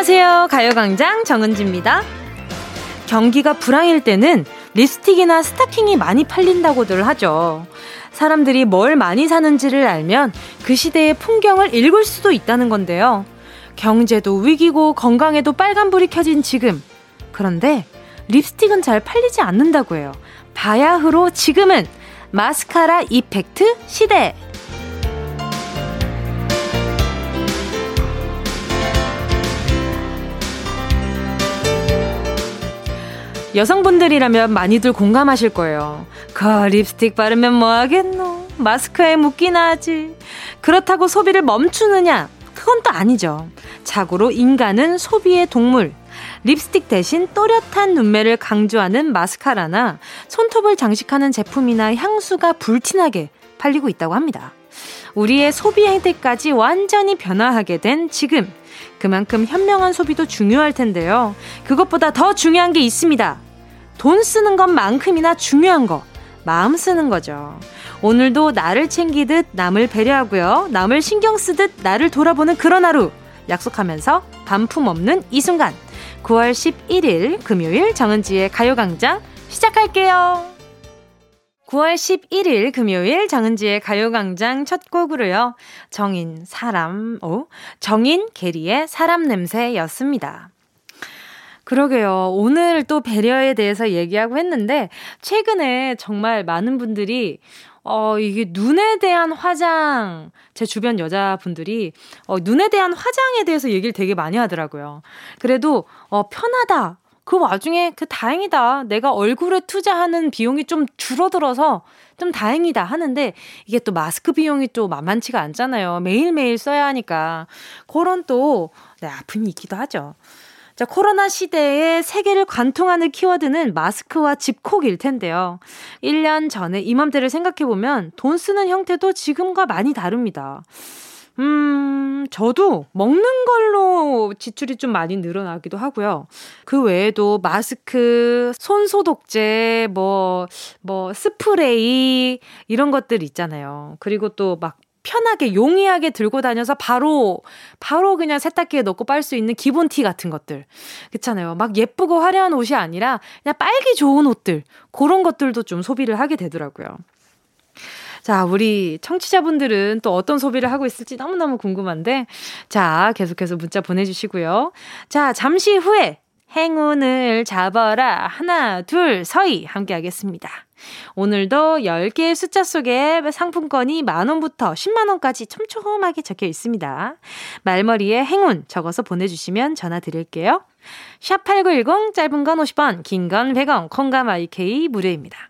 안녕하세요. 가요광장 정은지입니다. 경기가 불황일 때는 립스틱이나 스타킹이 많이 팔린다고들 하죠. 사람들이 뭘 많이 사는지를 알면 그 시대의 풍경을 읽을 수도 있다는 건데요. 경제도 위기고 건강에도 빨간불이 켜진 지금. 그런데 립스틱은 잘 팔리지 않는다고 해요. 바야흐로 지금은 마스카라 이펙트 시대. 여성분들이라면 많이들 공감하실 거예요. 그 립스틱 바르면 뭐 하겠노? 마스크에 묻기나 하지. 그렇다고 소비를 멈추느냐? 그건 또 아니죠. 자고로 인간은 소비의 동물. 립스틱 대신 또렷한 눈매를 강조하는 마스카라나 손톱을 장식하는 제품이나 향수가 불티나게 팔리고 있다고 합니다. 우리의 소비 행태까지 완전히 변화하게 된 지금. 그만큼 현명한 소비도 중요할 텐데요. 그것보다 더 중요한 게 있습니다. 돈 쓰는 것만큼이나 중요한 거. 마음 쓰는 거죠. 오늘도 나를 챙기듯 남을 배려하고요. 남을 신경 쓰듯 나를 돌아보는 그런 하루. 약속하면서 반품 없는 이 순간. 9월 11일 금요일 정은지의 가요광장 시작할게요. 9월 11일 금요일 정은지의 가요광장 첫 곡으로요. 정인, 사람, 오, 정인, 게리의 사람 냄새였습니다. 그러게요. 오늘 또 배려에 대해서 얘기하고 했는데, 최근에 정말 많은 분들이 어, 이게 눈에 대한 화장, 제 주변 여자분들이, 어, 눈에 대한 화장에 대해서 얘기를 되게 많이 하더라고요. 그래도, 어, 편하다. 그 와중에 그 다행이다. 내가 얼굴에 투자하는 비용이 좀 줄어들어서 좀 다행이다 하는데 이게 또 마스크 비용이 또 만만치가 않잖아요. 매일매일 써야 하니까. 그런 또 네, 아픔이 있기도 하죠. 자, 코로나 시대에 세계를 관통하는 키워드는 마스크와 집콕일 텐데요. 1년 전에 이맘때를 생각해보면 돈 쓰는 형태도 지금과 많이 다릅니다. 음, 저도 먹는 걸로 지출이 좀 많이 늘어나기도 하고요. 그 외에도 마스크, 손 소독제, 뭐, 뭐, 스프레이, 이런 것들 있잖아요. 그리고 또 막 편하게 용이하게 들고 다녀서 바로 바로 그냥 세탁기에 넣고 빨 수 있는 기본 티 같은 것들 그렇잖아요. 막 예쁘고 화려한 옷이 아니라 그냥 빨기 좋은 옷들 그런 것들도 좀 소비를 하게 되더라고요. 자, 우리 청취자분들은 또 어떤 소비를 하고 있을지 너무너무 궁금한데 자, 계속해서 문자 보내주시고요. 자, 잠시 후에 행운을 잡아라 하나 둘 서희 함께 하겠습니다. 오늘도 10개의 숫자 속에 상품권이 만원부터 10만원까지 촘촘하게 적혀 있습니다. 말머리에 행운 적어서 보내주시면 전화 드릴게요. 샵8910 짧은 건 50원, 긴 건 100원, 콩감 IK 무료입니다.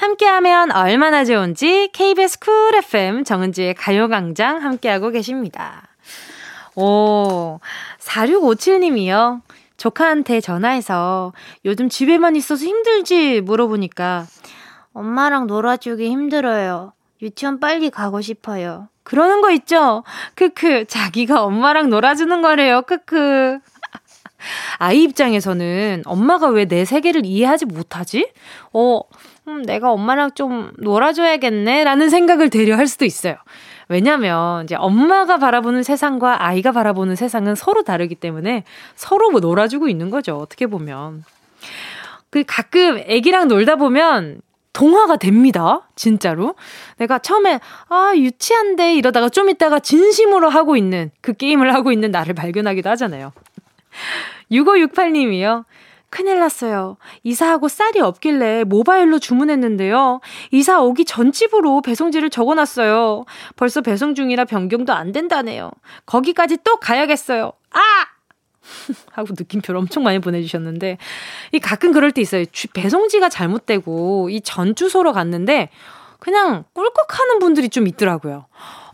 함께하면 얼마나 좋은지 KBS 쿨 FM 정은지의 가요광장 함께하고 계십니다. 오, 4657님이요. 조카한테 전화해서 요즘 집에만 있어서 힘들지 물어보니까 엄마랑 놀아주기 힘들어요. 유치원 빨리 가고 싶어요. 그러는 거 있죠? 크크, 자기가 엄마랑 놀아주는 거래요. 크크. 아이 입장에서는 엄마가 왜 내 세계를 이해하지 못하지? 어, 음, 내가 엄마랑 좀 놀아줘야겠네? 라는 생각을 되려 할 수도 있어요. 왜냐면, 이제 엄마가 바라보는 세상과 아이가 바라보는 세상은 서로 다르기 때문에 서로 뭐 놀아주고 있는 거죠. 어떻게 보면. 그 가끔 애기랑 놀다 보면 동화가 됩니다. 진짜로. 내가 처음에, 아, 유치한데 이러다가 좀 있다가 진심으로 하고 있는, 그 게임을 하고 있는 나를 발견하기도 하잖아요. 6568님이요. 큰일 났어요. 이사하고 쌀이 없길래 모바일로 주문했는데요. 이사 오기 전 집으로 배송지를 적어놨어요. 벌써 배송 중이라 변경도 안 된다네요. 거기까지 또 가야겠어요. 아! 하고 느낌표를 엄청 많이 보내주셨는데, 이 가끔 그럴 때 있어요. 배송지가 잘못되고, 이 전 주소로 갔는데, 그냥 꿀꺽하는 분들이 좀 있더라고요.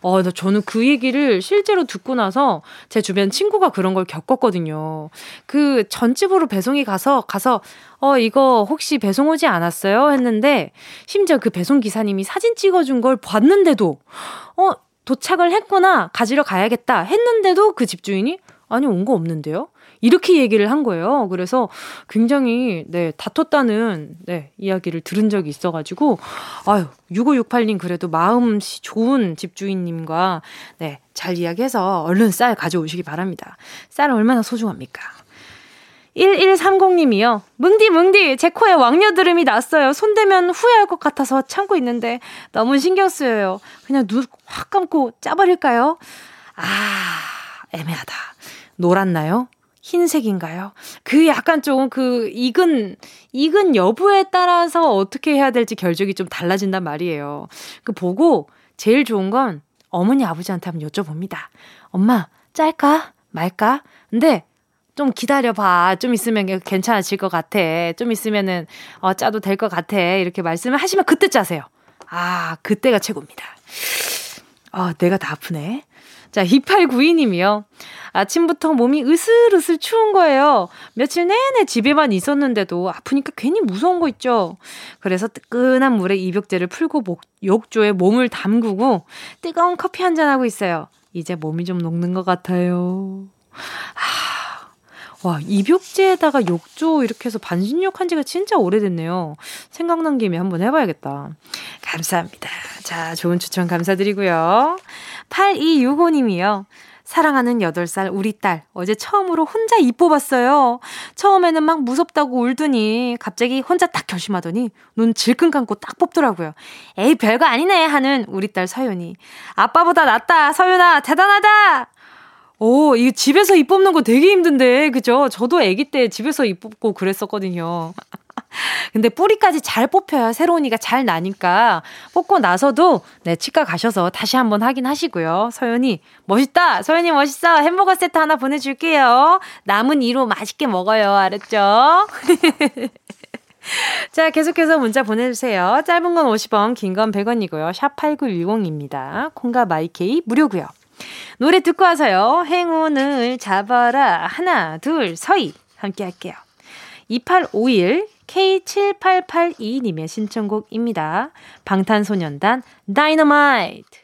어, 저는 그 얘기를 실제로 듣고 나서 제 주변 친구가 그런 걸 겪었거든요. 그 전집으로 배송이 가서, 가서, 어, 이거 혹시 배송 오지 않았어요? 했는데, 심지어 그 배송 기사님이 사진 찍어준 걸 봤는데도, 어, 도착을 했구나, 가지러 가야겠다 했는데도 그 집주인이, 아니, 온 거 없는데요? 이렇게 얘기를 한 거예요. 그래서 굉장히 네, 다퉜다는 네, 이야기를 들은 적이 있어 가지고 아유, 6568님 그래도 마음씨 좋은 집주인님과 네, 잘 이야기해서 얼른 쌀 가져오시기 바랍니다. 쌀 얼마나 소중합니까? 1130님이요. 뭉디, 뭉디, 제 코에 왕녀드름이 났어요. 손대면 후회할 것 같아서 참고 있는데 너무 신경 쓰여요. 그냥 눈 확 감고 짜버릴까요? 아, 애매하다. 놀았나요? 흰색인가요? 그 약간 좀 그 익은, 익은 여부에 따라서 어떻게 해야 될지 결정이 좀 달라진단 말이에요. 그 보고 제일 좋은 건 어머니 아버지한테 한번 여쭤봅니다. 엄마, 짤까? 말까? 근데 좀 기다려봐. 좀 있으면 괜찮아질 것 같아. 좀 있으면은, 어, 짜도 될 것 같아. 이렇게 말씀을 하시면 그때 짜세요. 아, 그때가 최고입니다. 아, 내가 다 아프네. 자, 2892님이요. 아침부터 몸이 으슬으슬 추운 거예요. 며칠 내내 집에만 있었는데도 아프니까 괜히 무서운 거 있죠. 그래서 뜨끈한 물에 입욕제를 풀고 목, 욕조에 몸을 담그고 뜨거운 커피 한잔 하고 있어요. 이제 몸이 좀 녹는 것 같아요. 아, 와, 입욕제에다가 욕조 이렇게 해서 반신욕 한 지가 진짜 오래됐네요. 생각난 김에 한번 해봐야겠다. 감사합니다. 자, 좋은 추천 감사드리고요. 8265님이요. 사랑하는 8살 우리 딸 어제 처음으로 혼자 입 뽑았어요. 처음에는 막 무섭다고 울더니 갑자기 혼자 딱 결심하더니 눈 질끈 감고 딱 뽑더라고요. 에이 별거 아니네 하는 우리 딸 서윤이. 아빠보다 낫다 서윤아 대단하다. 오, 이거 집에서 입 뽑는 거 되게 힘든데, 그죠? 저도 아기 때 집에서 입 뽑고 그랬었거든요. 근데 뿌리까지 잘 뽑혀야 새로운이가 잘 나니까 뽑고 나서도 네 치과 가셔서 다시 한번 확인하시고요. 서연이 멋있다. 서연이 멋있어. 햄버거 세트 하나 보내 줄게요. 남은 이로 맛있게 먹어요. 알았죠? 자, 계속해서 문자 보내주세요. 짧은 건 50원, 긴 건 100원이고요. 샵 8910입니다. 콩과 마이케이 무료고요. 노래 듣고 와서요. 행운을 잡아라. 하나, 둘, 서희. 함께 할게요. 2851 K7882님의 신청곡입니다. 방탄소년단 다이너마이트.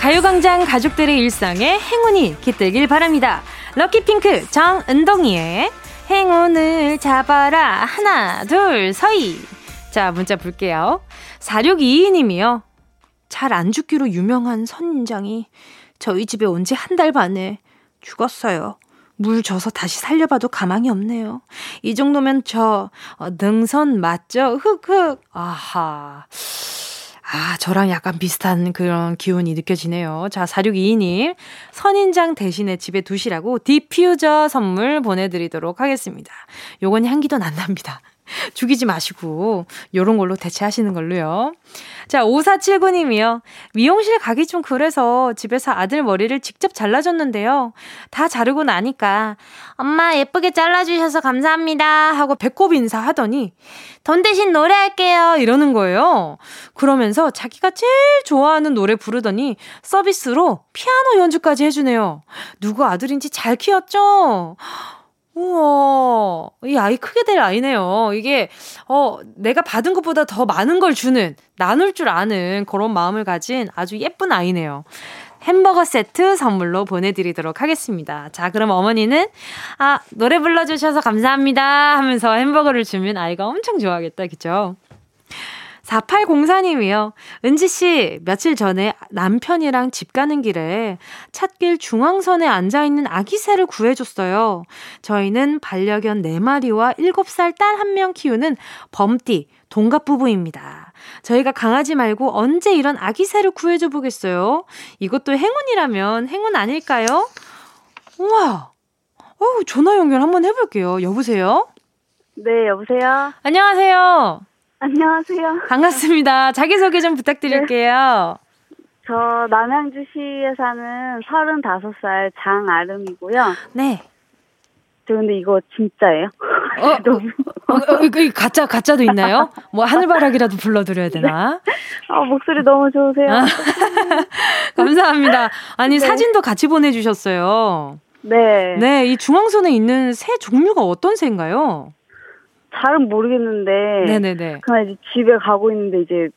가요광장 가족들의 일상에 행운이 깃들길 바랍니다. 럭키핑크 정은동이의 행운을 잡아라. 하나, 둘, 서희. 자, 문자 볼게요. 4622님이요. 잘 안 죽기로 유명한 선인장이 저희 집에 온 지 한 달 반에 죽었어요. 물 줘서 다시 살려봐도 가망이 없네요. 이 정도면 저 어, 능선 맞죠? 흑흑. 아하. 아, 저랑 약간 비슷한 그런 기운이 느껴지네요. 자, 4622님. 선인장 대신에 집에 두시라고 디퓨저 선물 보내드리도록 하겠습니다. 요건 향기도 난답니다. 죽이지 마시고 요런 걸로 대체하시는 걸로요. 자, 5479님이요. 미용실 가기 좀 그래서 집에서 아들 머리를 직접 잘라줬는데요. 다 자르고 나니까 엄마 예쁘게 잘라주셔서 감사합니다 하고 배꼽 인사하더니 돈 대신 노래할게요 이러는 거예요. 그러면서 자기가 제일 좋아하는 노래 부르더니 서비스로 피아노 연주까지 해주네요. 누구 아들인지 잘 키웠죠? 우와, 이 아이 크게 될 아이네요. 이게, 어, 내가 받은 것보다 더 많은 걸 주는, 나눌 줄 아는 그런 마음을 가진 아주 예쁜 아이네요. 햄버거 세트 선물로 보내드리도록 하겠습니다. 자, 그럼 어머니는, 아, 노래 불러주셔서 감사합니다 하면서 햄버거를 주면 아이가 엄청 좋아하겠다, 그죠? 4804님이요. 은지씨, 며칠 전에 남편이랑 집 가는 길에 찻길 중앙선에 앉아있는 아기 새를 구해줬어요. 저희는 반려견 4마리와 7살 딸 한 명 키우는 범띠, 동갑 부부입니다. 저희가 강아지 말고 언제 이런 아기 새를 구해줘 보겠어요? 이것도 행운이라면 행운 아닐까요? 우와! 어우, 전화 연결 한번 해볼게요. 여보세요? 네, 여보세요? 안녕하세요. 안녕하세요. 반갑습니다. 자기소개 좀 부탁드릴게요. 네. 저 남양주시에 사는 35살 장아름이고요. 네. 저 근데 이거 진짜예요? 어, 너무... 어, 어, 이거 가짜, 가짜도 있나요? 뭐 하늘바라기라도 불러드려야 되나? 네. 아, 목소리 너무 좋으세요. 아, 감사합니다. 아니, 네. 사진도 같이 보내주셨어요. 네. 네, 이 중앙선에 있는 새 종류가 어떤 새인가요? 잘은 모르겠는데. 네네네. 그냥 이제 집에 가고 있는데 이제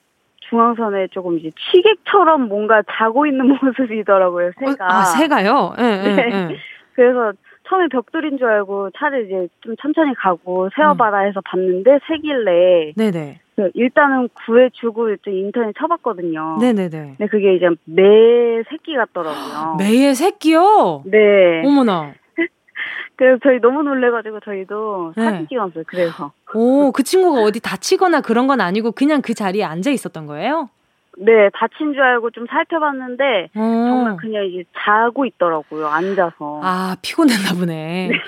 중앙선에 조금 이제 취객처럼 뭔가 자고 있는 모습이더라고요, 새가. 어, 아, 새가요? 네, 네, 네. 그래서 처음에 벽돌인 줄 알고 차를 이제 좀 천천히 가고 세워봐라 해서 봤는데 새길래. 네네. 그 일단은 구해주고 일단 인터넷 쳐봤거든요. 네네네. 근데 그게 이제 매 새끼 같더라고요. 매의 새끼요? 네. 어머나. 그래서 저희 너무 놀래가지고 저희도 네. 사진 찍었어요. 그래서. 오, 그 친구가 어디 다치거나 그런 건 아니고 그냥 그 자리에 앉아 있었던 거예요? 네, 다친 줄 알고 좀 살펴봤는데 오. 어. 정말 그냥 이제 자고 있더라고요. 앉아서. 아, 피곤했나 보네. 네.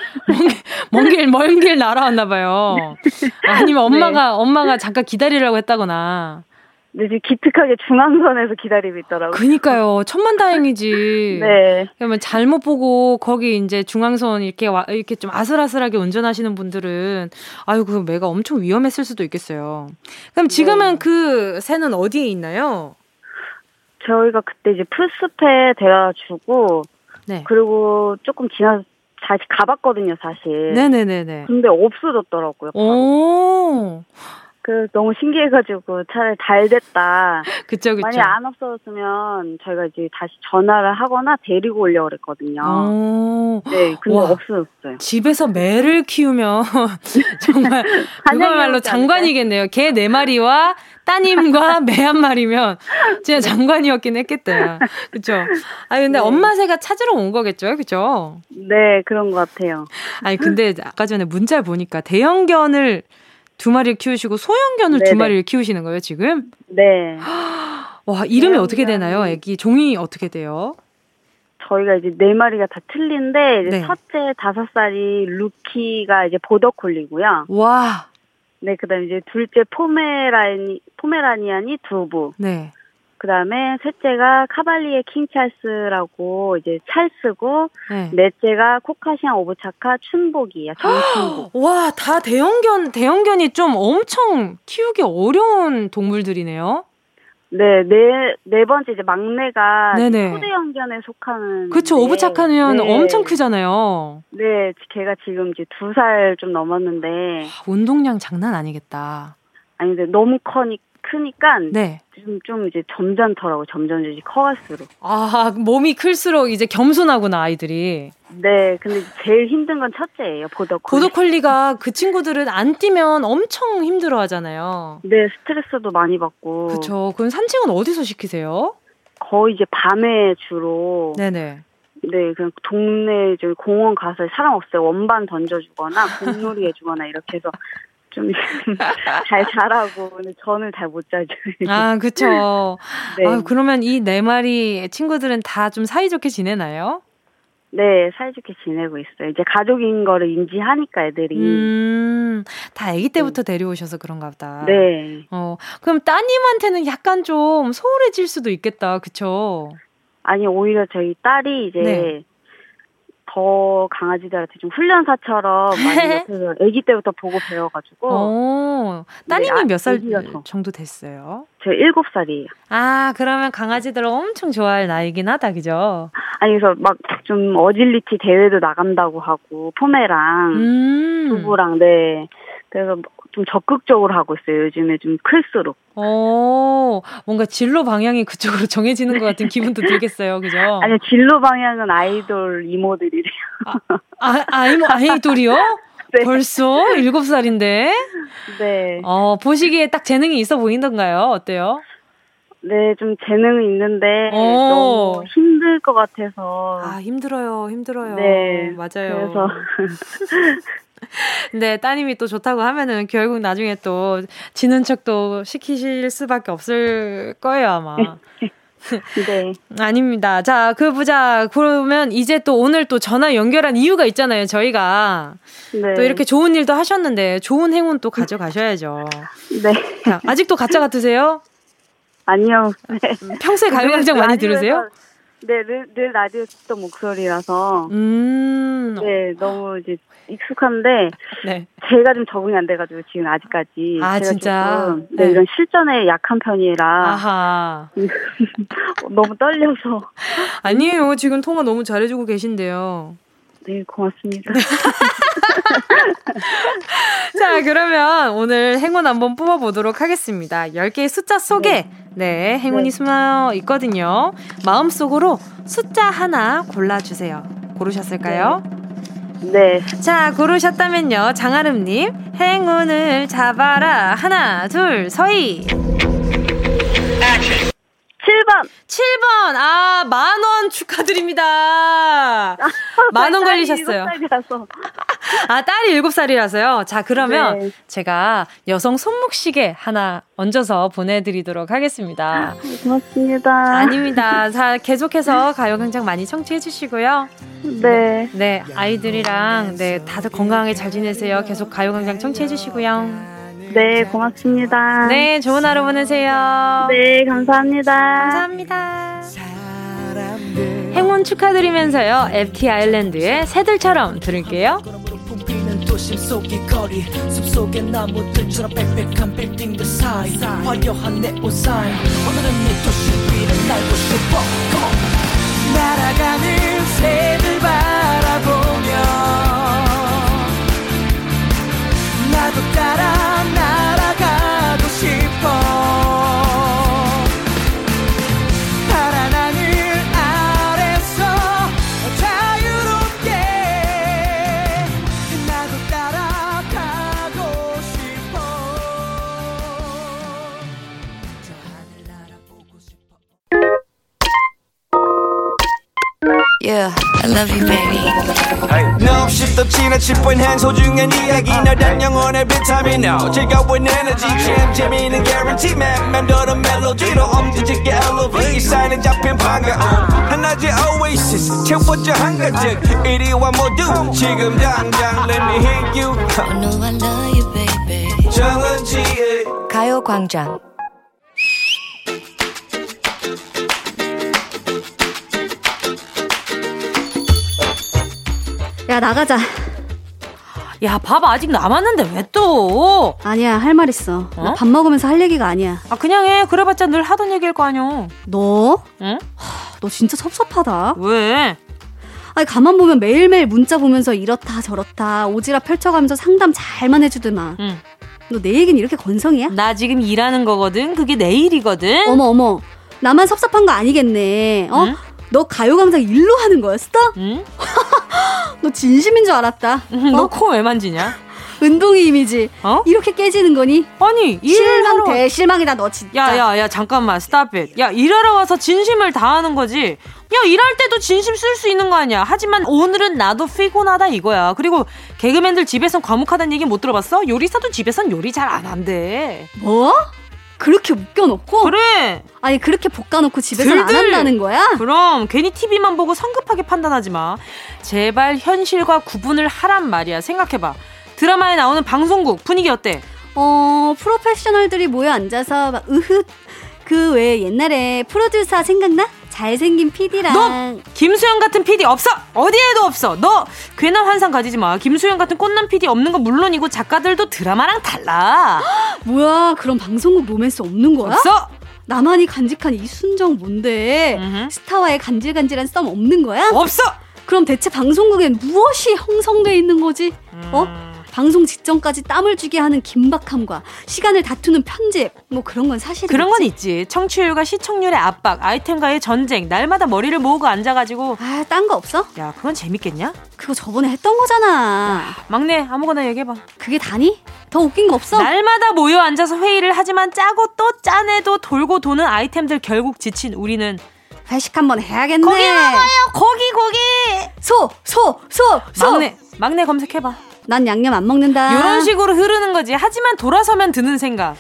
먼길 먼 길 날아왔나 봐요. 네. 아니면 엄마가 네. 엄마가 잠깐 기다리라고 했다거나. 네, 지금 기특하게 중앙선에서 기다리고 있더라고요. 그니까요. 천만 다행이지. 네. 그러면 잘못 보고 거기 이제 중앙선 이렇게 와, 이렇게 좀 아슬아슬하게 운전하시는 분들은 아유, 그 매가 엄청 위험했을 수도 있겠어요. 그럼 지금은 네. 그 새는 어디에 있나요? 저희가 그때 이제 풀숲에 데려 주고 네. 그리고 조금 지나서 다시 가봤거든요, 사실. 네네네네. 근데 없어졌더라고요. 바로. 오. 그 너무 신기해가지고 차라리 잘 됐다. 그쵸 그쵸. 만약 안 없어졌으면 저희가 이제 다시 전화를 하거나 데리고 오려고 그랬거든요. 오. 네, 근데 와, 없어졌어요. 집에서 매를 키우면 정말 그거말로 장관이겠네요. 개 네 마리와 따님과 매 한 마리면 진짜 장관이었긴 했겠다. 그쵸? 아 근데 네. 엄마 새가 찾으러 온 거겠죠, 그죠? 네, 그런 것 같아요. 아니 근데 아까 전에 문자를 보니까 대형견을 두 마리를 키우시고 소형견을 네네. 두 마리를 키우시는 거예요, 지금? 네. 와, 이름이 어떻게 되나요? 애기 종이 어떻게 돼요? 저희가 이제 네 마리가 다 틀린데 이제 네. 첫째 다섯 살이 루키가 이제 보더콜리고요. 와. 네, 그다음 이제 둘째 포메라니 포메라니안이 두부. 네. 그 다음에 셋째가 카발리에 킹찰스라고 이제 찰스고, 네. 넷째가 코카시안 오브차카 춘복이야, 정춘복. 와, 다 대형견, 대형견이 좀 엄청 키우기 어려운 동물들이네요? 네, 네, 네 번째 이제 막내가 초대형견에 속하는. 그쵸, 오브차카는 네. 엄청 크잖아요. 네, 걔가 지금 이제 두 살 좀 넘었는데. 운동량 장난 아니겠다. 아니, 근데 너무 커니까. 크니까 네. 좀, 좀 이제 점잖더라고 점점 이제 커갈수록. 아 몸이 클수록 이제 겸손하구나 아이들이. 네, 근데 제일 힘든 건 첫째예요 보더콜리. 보더콜리가 그 친구들은 안 뛰면 엄청 힘들어하잖아요. 네, 스트레스도 많이 받고. 그렇죠. 그럼 산책은 어디서 시키세요? 거의 이제 밤에 주로. 네네. 네, 그냥 동네 저기 공원 가서 사람 없어요. 원반 던져주거나 공놀이 해주거나 이렇게 해서 좀 잘 자라고 근데 저는 잘 못 자죠. 아, 그렇죠. 네. 아, 그러면 이 네 마리 친구들은 다 좀 사이좋게 지내나요? 네, 사이좋게 지내고 있어요. 이제 가족인 거를 인지하니까 애들이. 음, 다 아기 때부터 네. 데려오셔서 그런가 보다. 네. 어, 그럼 따님한테는 약간 좀 소홀해질 수도 있겠다. 그쵸? 아니, 오히려 저희 딸이 이제 네. 더 강아지들한테 좀 훈련사처럼 많이 옆에서 아기 때부터 보고 배워가지고. 오, 따님이 네, 몇살 정도 됐어요? 저 일곱 살이에요. 아, 그러면 강아지들을 엄청 좋아할 나이긴 하다, 그죠? 아니, 그래서 막 좀 어질리티 대회도 나간다고 하고, 포메랑, 음. 두부랑, 네. 그래서 좀 적극적으로 하고 있어요. 요즘에 좀 클수록. 어, 뭔가 진로 방향이 그쪽으로 정해지는 것 같은 기분도 들겠어요. 그죠? 아니요, 진로 방향은 아이돌 이모들이래요. 아, 아 아이모, 아이돌이요? 네. 벌써 일곱 살인데? 네. 어, 보시기에 딱 재능이 있어 보이던가요? 어때요? 네, 좀 재능은 있는데 오. 너무 힘들 것 같아서. 아, 힘들어요, 힘들어요. 네, 맞아요. 그래서 네, 따님이 또 좋다고 하면은 결국 나중에 또 지는 척도 시키실 수밖에 없을 거예요, 아마. 네. 아닙니다. 자, 그 보자. 그러면 이제 또 오늘 또 전화 연결한 이유가 있잖아요, 저희가. 네. 또 이렇게 좋은 일도 하셨는데 좋은 행운 또 가져가셔야죠. 네. 자, 아직도 가짜 같으세요? 아니요. 네. 평소에 가요광장 많이 들으세요? 네, 늘, 늘 라디오 듣던 목소리라서. 음. 네, 너무 이제 익숙한데. 네. 제가 좀 적응이 안 돼가지고 지금 아직까지. 아, 진짜? 조금, 네, 네, 이런 실전에 약한 편이라. 아하. 너무 떨려서. 아니에요. 지금 통화 너무 잘해주고 계신데요. 네, 고맙습니다. 자, 그러면 오늘 행운 한번 뽑아보도록 하겠습니다. 10개의 숫자 속에, 네, 네 행운이 네. 숨어 있거든요. 마음속으로 숫자 하나 골라주세요. 고르셨을까요? 네. 자, 고르셨다면요. 장아름님, 행운을 잡아라. 하나, 둘, 서희. 7번. 7번. 아, 만 원 축하드립니다. 만 원 걸리셨어요. 7살이라서. 아, 딸이 7살이라서요. 자, 그러면 네. 제가 여성 손목시계 하나 얹어서 보내드리도록 하겠습니다. 고맙습니다. 아닙니다. 자, 계속해서 가요광장 많이 청취해주시고요. 네. 네, 아이들이랑, 네, 다들 건강하게 잘 지내세요. 계속 가요광장 청취해주시고요. 네, 고맙습니다. 네, 좋은 하루 보내세요. 네, 감사합니다. 감사합니다. 행운 축하드리면서요. FT 아일랜드의 새들처럼 들을게요. 도심 속의 거리 숲속의 나무들처럼 빽빽한 빌딩들 사이 화려한 네온 사인 오늘은 이 도시 위를 날고 싶어 날아가는 새들 바라보며 나도 따라 I love you, baby. Hey. No, shift the china chip when hands hold you and 이야기 너란 영혼 every time you know. 즐거운 에너지 jam 재미있는 guarantee man 만들어 멜로디로 엄지짓게 elevate 사인에 잡힌 반가움 하나의 oasis 채워져 한가득 이리와 모두 지금 당장 let me hit you. I know I love you, baby. 정은지의 가요광장 야, 나가자. 야, 밥 아직 남았는데 왜 또? 아니야, 할 말 있어. 어? 밥 먹으면서 할 얘기가 아니야. 아, 그냥 해. 그래봤자 늘 하던 얘기일 거 아니야. 너? 응? 하, 너 진짜 섭섭하다. 왜? 아니, 가만 보면 매일매일 문자 보면서 이렇다 저렇다 오지랖 펼쳐가면서 상담 잘만 해주더만. 응. 너 내 얘기는 이렇게 건성이야? 나 지금 일하는 거거든. 그게 내 일이거든. 어머, 어머. 나만 섭섭한 거 아니겠네. 어? 응? 너 가요광장 일로 하는 거였어? 응? 너 진심인 줄 알았다. 어? 너코 왜 만지냐? 운동의 이미지. 어? 이렇게 깨지는 거니? 아니, 실망 대 실망이다, 너 진짜. 야, 야, 야, 잠깐만, 스탑 잇. 야, 일하러 와서 진심을 다하는 거지. 야, 일할 때도 진심 쓸 수 있는 거 아니야. 하지만 오늘은 나도 피곤하다 이거야. 그리고 개그맨들 집에선 과묵하다는 얘기 못 들어봤어? 요리사도 집에선 요리 잘 안 한대. 뭐? 그렇게 묶여놓고? 그래. 아니 그렇게 볶아놓고 집에서 안 한다는 거야? 그럼 괜히 TV만 보고 성급하게 판단하지 마. 제발 현실과 구분을 하란 말이야. 생각해봐. 드라마에 나오는 방송국 분위기 어때? 어 프로페셔널들이 모여 앉아서 막 으흑 그왜 옛날에 프로듀서 생각나? 잘생긴 PD랑 너 김수영 같은 PD 없어 어디에도 없어 너 괜한 환상 가지지 마 김수영 같은 꽃남 PD 없는 건 물론이고 작가들도 드라마랑 달라 뭐야 그럼 방송국 로맨스 없는 거야? 없어 나만이 간직한 이 순정 뭔데 음흠. 스타와의 간질간질한 썸 없는 거야? 없어 그럼 대체 방송국엔 무엇이 형성돼 있는 거지? 어? 음. 방송 직전까지 땀을 쥐게 하는 긴박함과 시간을 다투는 편집 뭐 그런 건 사실이지. 그런 건 있지. 청취율과 시청률의 압박, 아이템과의 전쟁, 날마다 머리를 모으고 앉아가지고 아, 딴 거 없어? 야, 그건 재밌겠냐? 그거 저번에 했던 거잖아. 야, 막내 아무거나 얘기해봐. 그게 다니? 더 웃긴 거 없어? 날마다 모여 앉아서 회의를 하지만 짜고 또 짜내도 돌고 도는 아이템들 결국 지친 우리는 회식 한번 해야겠네. 거기 먹어요. 고기 고기. 소, 소, 소, 소. 막내 막내 검색해봐. 난 양념 안 먹는다. 이런 식으로 흐르는 거지. 하지만 돌아서면 드는 생각.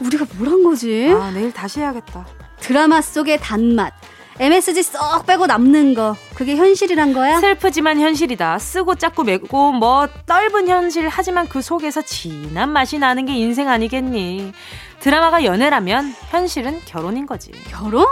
우리가 뭘 한 거지? 아, 내일 다시 해야겠다. 드라마 속의 단맛. MSG 쏙 빼고 남는 거. 그게 현실이란 거야? 슬프지만 현실이다. 쓰고 짰고 맵고 뭐 떫은 현실 하지만 그 속에서 진한 맛이 나는 게 인생 아니겠니? 드라마가 연애라면 현실은 결혼인 거지. 결혼?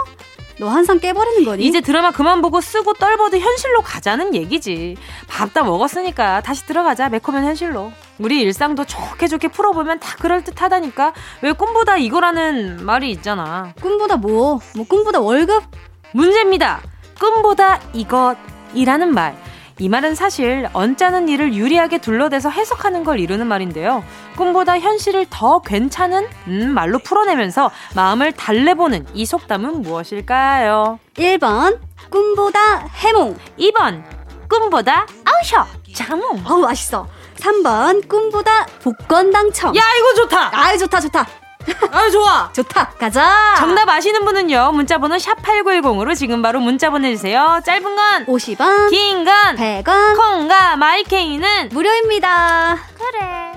너 한상 깨버리는 거니? 이제 드라마 그만 보고 쓰고 떨버도 현실로 가자는 얘기지. 밥 다 먹었으니까 다시 들어가자. 매콤한 현실로. 우리 일상도 좋게 좋게 풀어보면 다 그럴듯하다니까. 왜 꿈보다 이거라는 말이 있잖아. 꿈보다 뭐? 뭐 꿈보다 월급? 문제입니다. 꿈보다 이것이라는 말. 이 말은 사실 언짢은 일을 유리하게 둘러대서 해석하는 걸 이루는 말인데요. 꿈보다 현실을 더 괜찮은 음, 말로 풀어내면서 마음을 달래보는 이 속담은 무엇일까요? 1번 꿈보다 해몽. 2번 꿈보다 아우셔. 자몽. 어우 맛있어. 3번 꿈보다 복권 당첨. 야 이거 좋다. 아유 좋다 좋다 아 좋아. 좋다. 가자. 정답 아시는 분은요. 문자번호 샵8910으로 지금 바로 문자 보내주세요. 짧은 건 50원. 긴 건 100원. 콩과 마이케이는 무료입니다. 그래.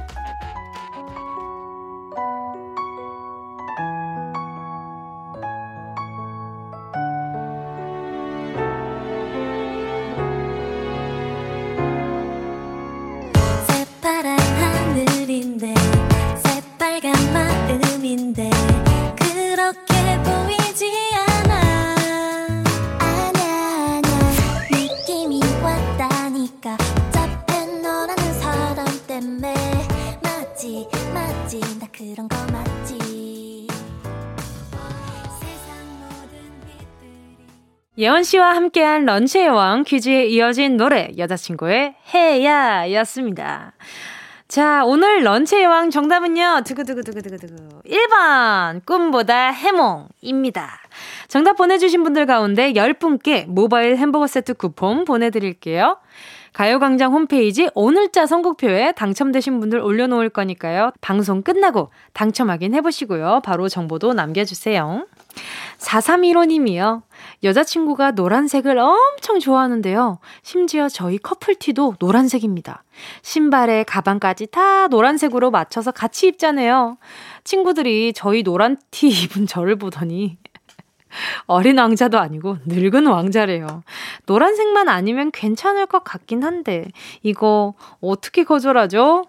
새파란 예원 씨와 함께한 런치의 왕 퀴즈에 이어진 노래 여자친구의 해야였습니다. 자, 오늘 런치의 왕 정답은요. 두구두구두구두구두구. 1번 꿈보다 해몽입니다. 정답 보내주신 분들 가운데 10분께 모바일 햄버거 세트 쿠폰 보내드릴게요. 가요광장 홈페이지 오늘자 선곡표에 당첨되신 분들 올려놓을 거니까요. 방송 끝나고 당첨 확인해보시고요. 바로 정보도 남겨주세요. 4315님이요. 여자친구가 노란색을 엄청 좋아하는데요. 심지어 저희 커플티도 노란색입니다. 신발에 가방까지 다 노란색으로 맞춰서 같이 입자네요. 친구들이 저희 노란 티 입은 저를 보더니 어린 왕자도 아니고 늙은 왕자래요. 노란색만 아니면 괜찮을 것 같긴 한데 이거 어떻게 거절하죠?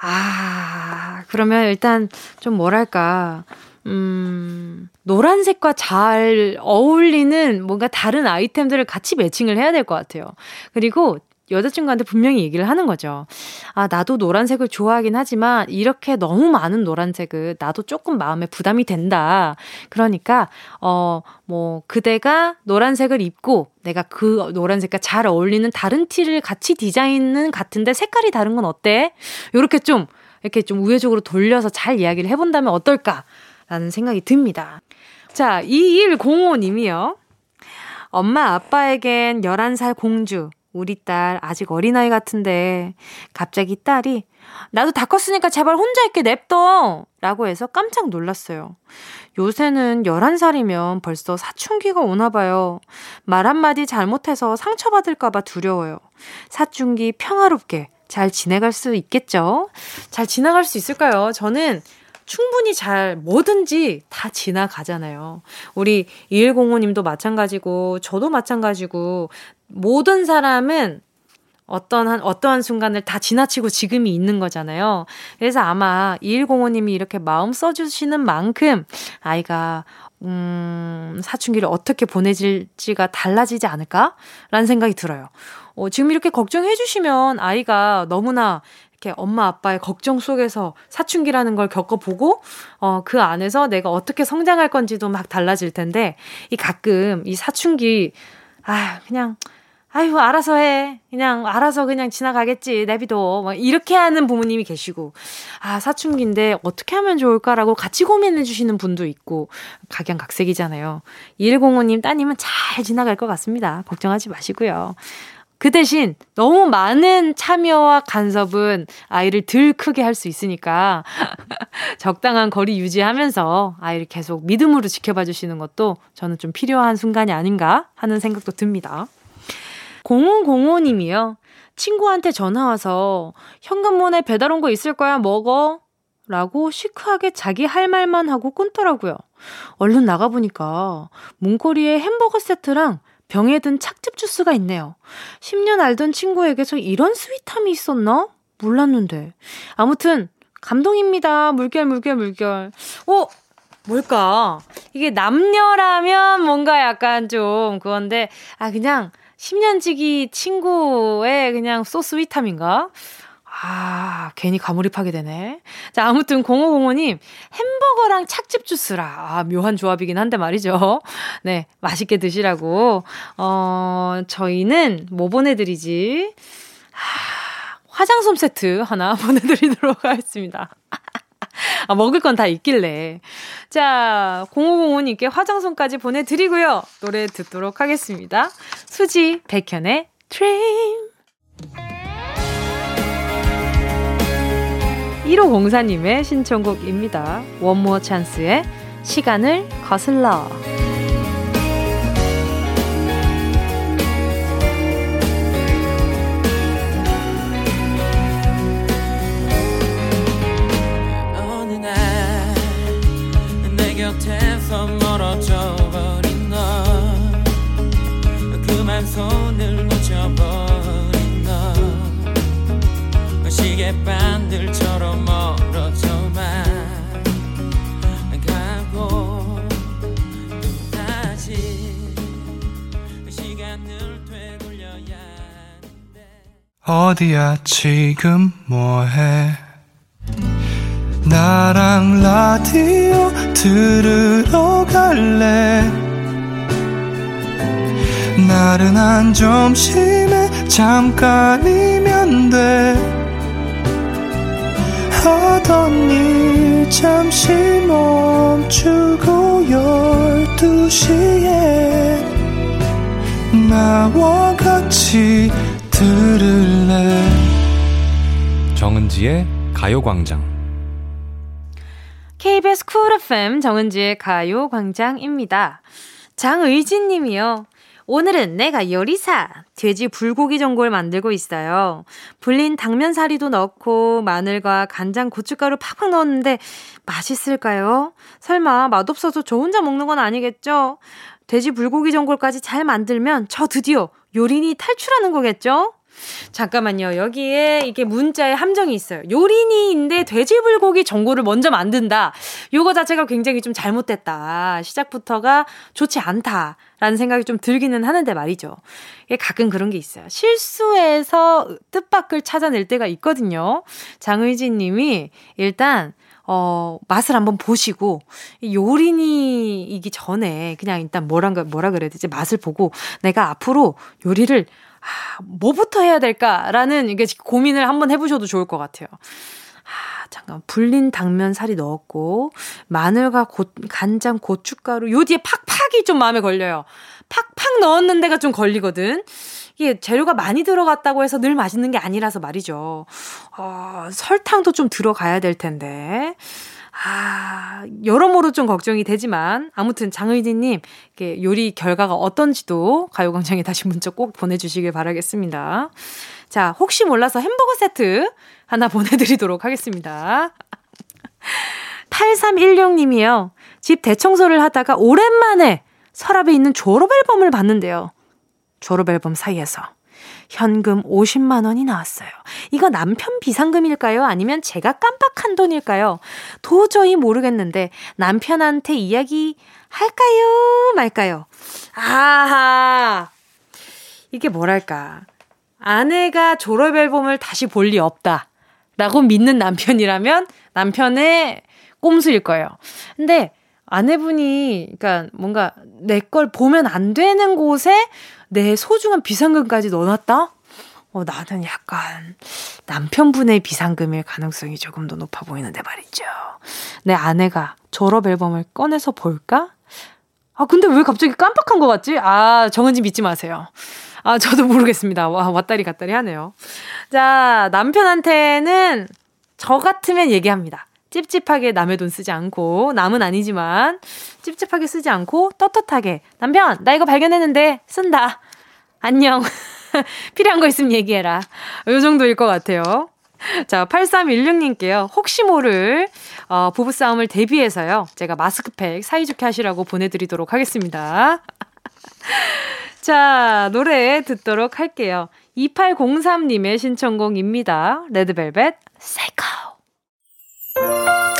아, 그러면 일단 좀 뭐랄까 음, 노란색과 잘 어울리는 뭔가 다른 아이템들을 같이 매칭을 해야 될 것 같아요. 그리고 여자친구한테 분명히 얘기를 하는 거죠. 아, 나도 노란색을 좋아하긴 하지만 이렇게 너무 많은 노란색은 나도 조금 마음에 부담이 된다. 그러니까, 어, 뭐, 그대가 노란색을 입고 내가 그 노란색과 잘 어울리는 다른 티를 같이 디자인은 같은데 색깔이 다른 건 어때? 요렇게 좀, 이렇게 좀 우회적으로 돌려서 잘 이야기를 해본다면 어떨까? 라는 생각이 듭니다. 자, 2105님이요. 엄마 아빠에겐 11살 공주, 우리 딸 아직 어린아이 같은데 갑자기 딸이 나도 다 컸으니까 제발 혼자 있게 냅둬! 라고 해서 깜짝 놀랐어요. 요새는 11살이면 벌써 사춘기가 오나 봐요. 말 한마디 잘못해서 상처받을까봐 두려워요. 사춘기 평화롭게 잘 지내갈 수 있겠죠? 잘 지나갈 수 있을까요? 저는 충분히 잘 뭐든지 다 지나가잖아요. 우리 2105님도 마찬가지고 저도 마찬가지고 모든 사람은 어떤 한, 어떠한 순간을 다 지나치고 지금이 있는 거잖아요. 그래서 아마 2105님이 이렇게 마음 써주시는 만큼 아이가, 음, 사춘기를 어떻게 보내질지가 달라지지 않을까라는 생각이 들어요. 어, 지금 이렇게 걱정해 주시면 아이가 너무나 이렇게 엄마 아빠의 걱정 속에서 사춘기라는 걸 겪어보고 어 그 안에서 내가 어떻게 성장할 건지도 막 달라질 텐데 이 가끔 이 사춘기 아 그냥 아유 알아서 해. 그냥 알아서 그냥 지나가겠지. 내비도 막 이렇게 하는 부모님이 계시고. 아 사춘기인데 어떻게 하면 좋을까라고 같이 고민해 주시는 분도 있고 각양각색이잖아요. 2105님 따님은 잘 지나갈 것 같습니다. 걱정하지 마시고요 그 대신 너무 많은 참여와 간섭은 아이를 덜 크게 할 수 있으니까 적당한 거리 유지하면서 아이를 계속 믿음으로 지켜봐 주시는 것도 저는 좀 필요한 순간이 아닌가 하는 생각도 듭니다. 0005님이요. 친구한테 전화 와서 현관문에 배달 온 거 있을 거야 먹어. 라고 시크하게 자기 할 말만 하고 끊더라고요. 얼른 나가보니까 문고리에 햄버거 세트랑 병에 든 착즙 주스가 있네요. 10년 알던 친구에게서 이런 스윗함이 있었나? 몰랐는데. 아무튼, 감동입니다. 물결, 물결, 물결. 어? 뭘까? 이게 남녀라면 뭔가 약간 좀 그건데, 아, 그냥 10년 지기 친구의 그냥 소스위탐인가? 아, 괜히 가몰입하게 되네. 자, 아무튼 0505님, 햄버거랑 착즙 주스라. 아, 묘한 조합이긴 한데 말이죠. 네, 맛있게 드시라고. 어, 저희는 뭐 보내드리지? 아, 화장솜 세트 하나 보내드리도록 하겠습니다. 아, 먹을 건 다 있길래. 자, 0505님께 화장솜까지 보내드리고요. 노래 듣도록 하겠습니다. 수지, 백현의 트 레인. 1504님의 신청곡입니다. 원모어 찬스의 시간을 거슬러. 멀어져 너 시계반들처럼 멀어져만 가고 또 다시 시간을 되돌려야 하는데. 어디야 지금 뭐해? 나랑 라디오 들으러 갈래? 나른한 점심에 잠깐이면 돼 하던 일 잠시 멈추고 열두 시에 나와 같이 들을래 정은지의 가요광장 KBS 쿨 FM 정은지의 가요광장입니다. 장의진 님이요. 오늘은 내가 요리사 돼지 불고기 전골 만들고 있어요. 불린 당면사리도 넣고 마늘과 간장, 고춧가루 팍팍 넣었는데 맛있을까요? 설마 맛없어서 저 혼자 먹는 건 아니겠죠? 돼지 불고기 전골까지 잘 만들면 저 드디어 요린이 탈출하는 거겠죠? 잠깐만요. 여기에 이게 문자에 함정이 있어요. 요리니인데 돼지불고기 전골을 먼저 만든다. 요거 자체가 굉장히 좀 잘못됐다. 시작부터가 좋지 않다. 라는 생각이 좀 들기는 하는데 말이죠. 이게 가끔 그런 게 있어요. 실수해서 뜻밖을 찾아낼 때가 있거든요. 장의진 님이 일단 어, 맛을 한번 보시고, 요리니이기 전에 그냥 일단 뭐란가, 뭐라 그래야 되지? 맛을 보고 내가 앞으로 요리를 아, 뭐부터 해야 될까라는 이게 고민을 한번 해보셔도 좋을 것 같아요. 아, 잠깐 불린 당면 살이 넣었고 마늘과 고, 간장, 고춧가루 요 뒤에 팍팍이 좀 마음에 걸려요. 팍팍 넣었는 데가 좀 걸리거든. 이게 재료가 많이 들어갔다고 해서 늘 맛있는 게 아니라서 말이죠. 어, 설탕도 좀 들어가야 될 텐데. 아, 여러모로 좀 걱정이 되지만, 아무튼 장의진님, 요리 결과가 어떤지도 가요광장에 다시 문자 꼭 보내주시길 바라겠습니다. 자, 혹시 몰라서 햄버거 세트 하나 보내드리도록 하겠습니다. 8316님이요. 집 대청소를 하다가 오랜만에 서랍에 있는 졸업 앨범을 봤는데요. 졸업 앨범 사이에서 현금 50만 원이 나왔어요. 이거 남편 비상금일까요? 아니면 제가 깜빡한 돈일까요? 도저히 모르겠는데 남편한테 이야기 할까요? 말까요? 아하. 이게 뭐랄까. 아내가 졸업 앨범을 다시 볼 리 없다. 라고 믿는 남편이라면 남편의 꼼수일 거예요. 근데 아내분이, 그러니까 뭔가 내 걸 보면 안 되는 곳에 내 소중한 비상금까지 넣어놨다? 어, 나는 약간 남편분의 비상금일 가능성이 조금 더 높아 보이는데 말이죠. 내 아내가 졸업 앨범을 꺼내서 볼까? 아, 근데 왜 갑자기 깜빡한 것 같지? 아, 정은지 믿지 마세요. 아, 저도 모르겠습니다. 와, 왔다리 갔다리 하네요. 자, 남편한테는 저 같으면 얘기합니다. 찝찝하게 남의 돈 쓰지 않고, 남은 아니지만, 찝찝하게 쓰지 않고, 떳떳하게. 남편, 나 이거 발견했는데, 쓴다. 안녕. 필요한 거 있으면 얘기해라. 요 정도일 것 같아요. 자, 8316님께요. 혹시 모를, 어, 부부싸움을 대비해서요. 제가 마스크팩 사이좋게 하시라고 보내드리도록 하겠습니다. 자, 노래 듣도록 할게요. 2803님의 신청곡입니다. 레드벨벳, 사이코. Música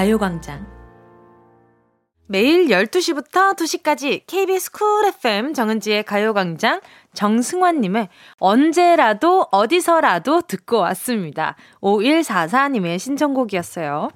가요광장 매일 12시부터 2시까지 KBS 쿨 FM 정은지의 가요광장 정승환님의 언제라도 어디서라도 듣고 왔습니다. 5144님의 신청곡이었어요.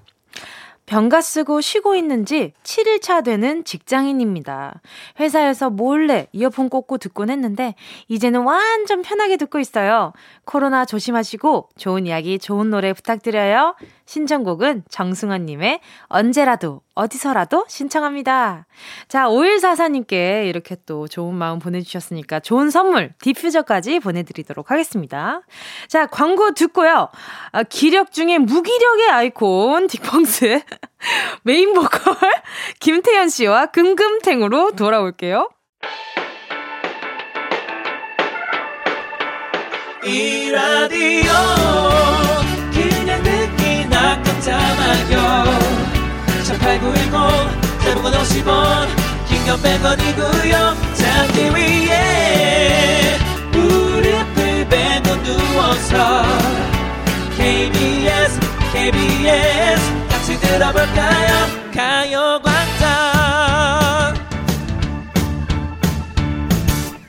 병가 쓰고 쉬고 있는지 7일차 되는 직장인입니다. 회사에서 몰래 이어폰 꽂고 듣곤 했는데 이제는 완전 편하게 듣고 있어요. 코로나 조심하시고 좋은 이야기, 좋은 노래 부탁드려요. 신청곡은 정승환님의 언제라도 어디서라도 신청합니다. 자, 5144님께 이렇게 또 좋은 마음 보내주셨으니까 좋은 선물, 디퓨저까지 보내드리도록 하겠습니다. 자, 광고 듣고요. 아, 기력 중에 무기력의 아이콘, 딕펑스 메인 보컬 김태현 씨와 금금탱으로 돌아올게요. 이 라디오 깜짝마요 18910 대목원 50원 긴건 100원이고요 잠기 위에 무릎을 베고 누워서 KBS KBS 같이 들어볼까요 가요광장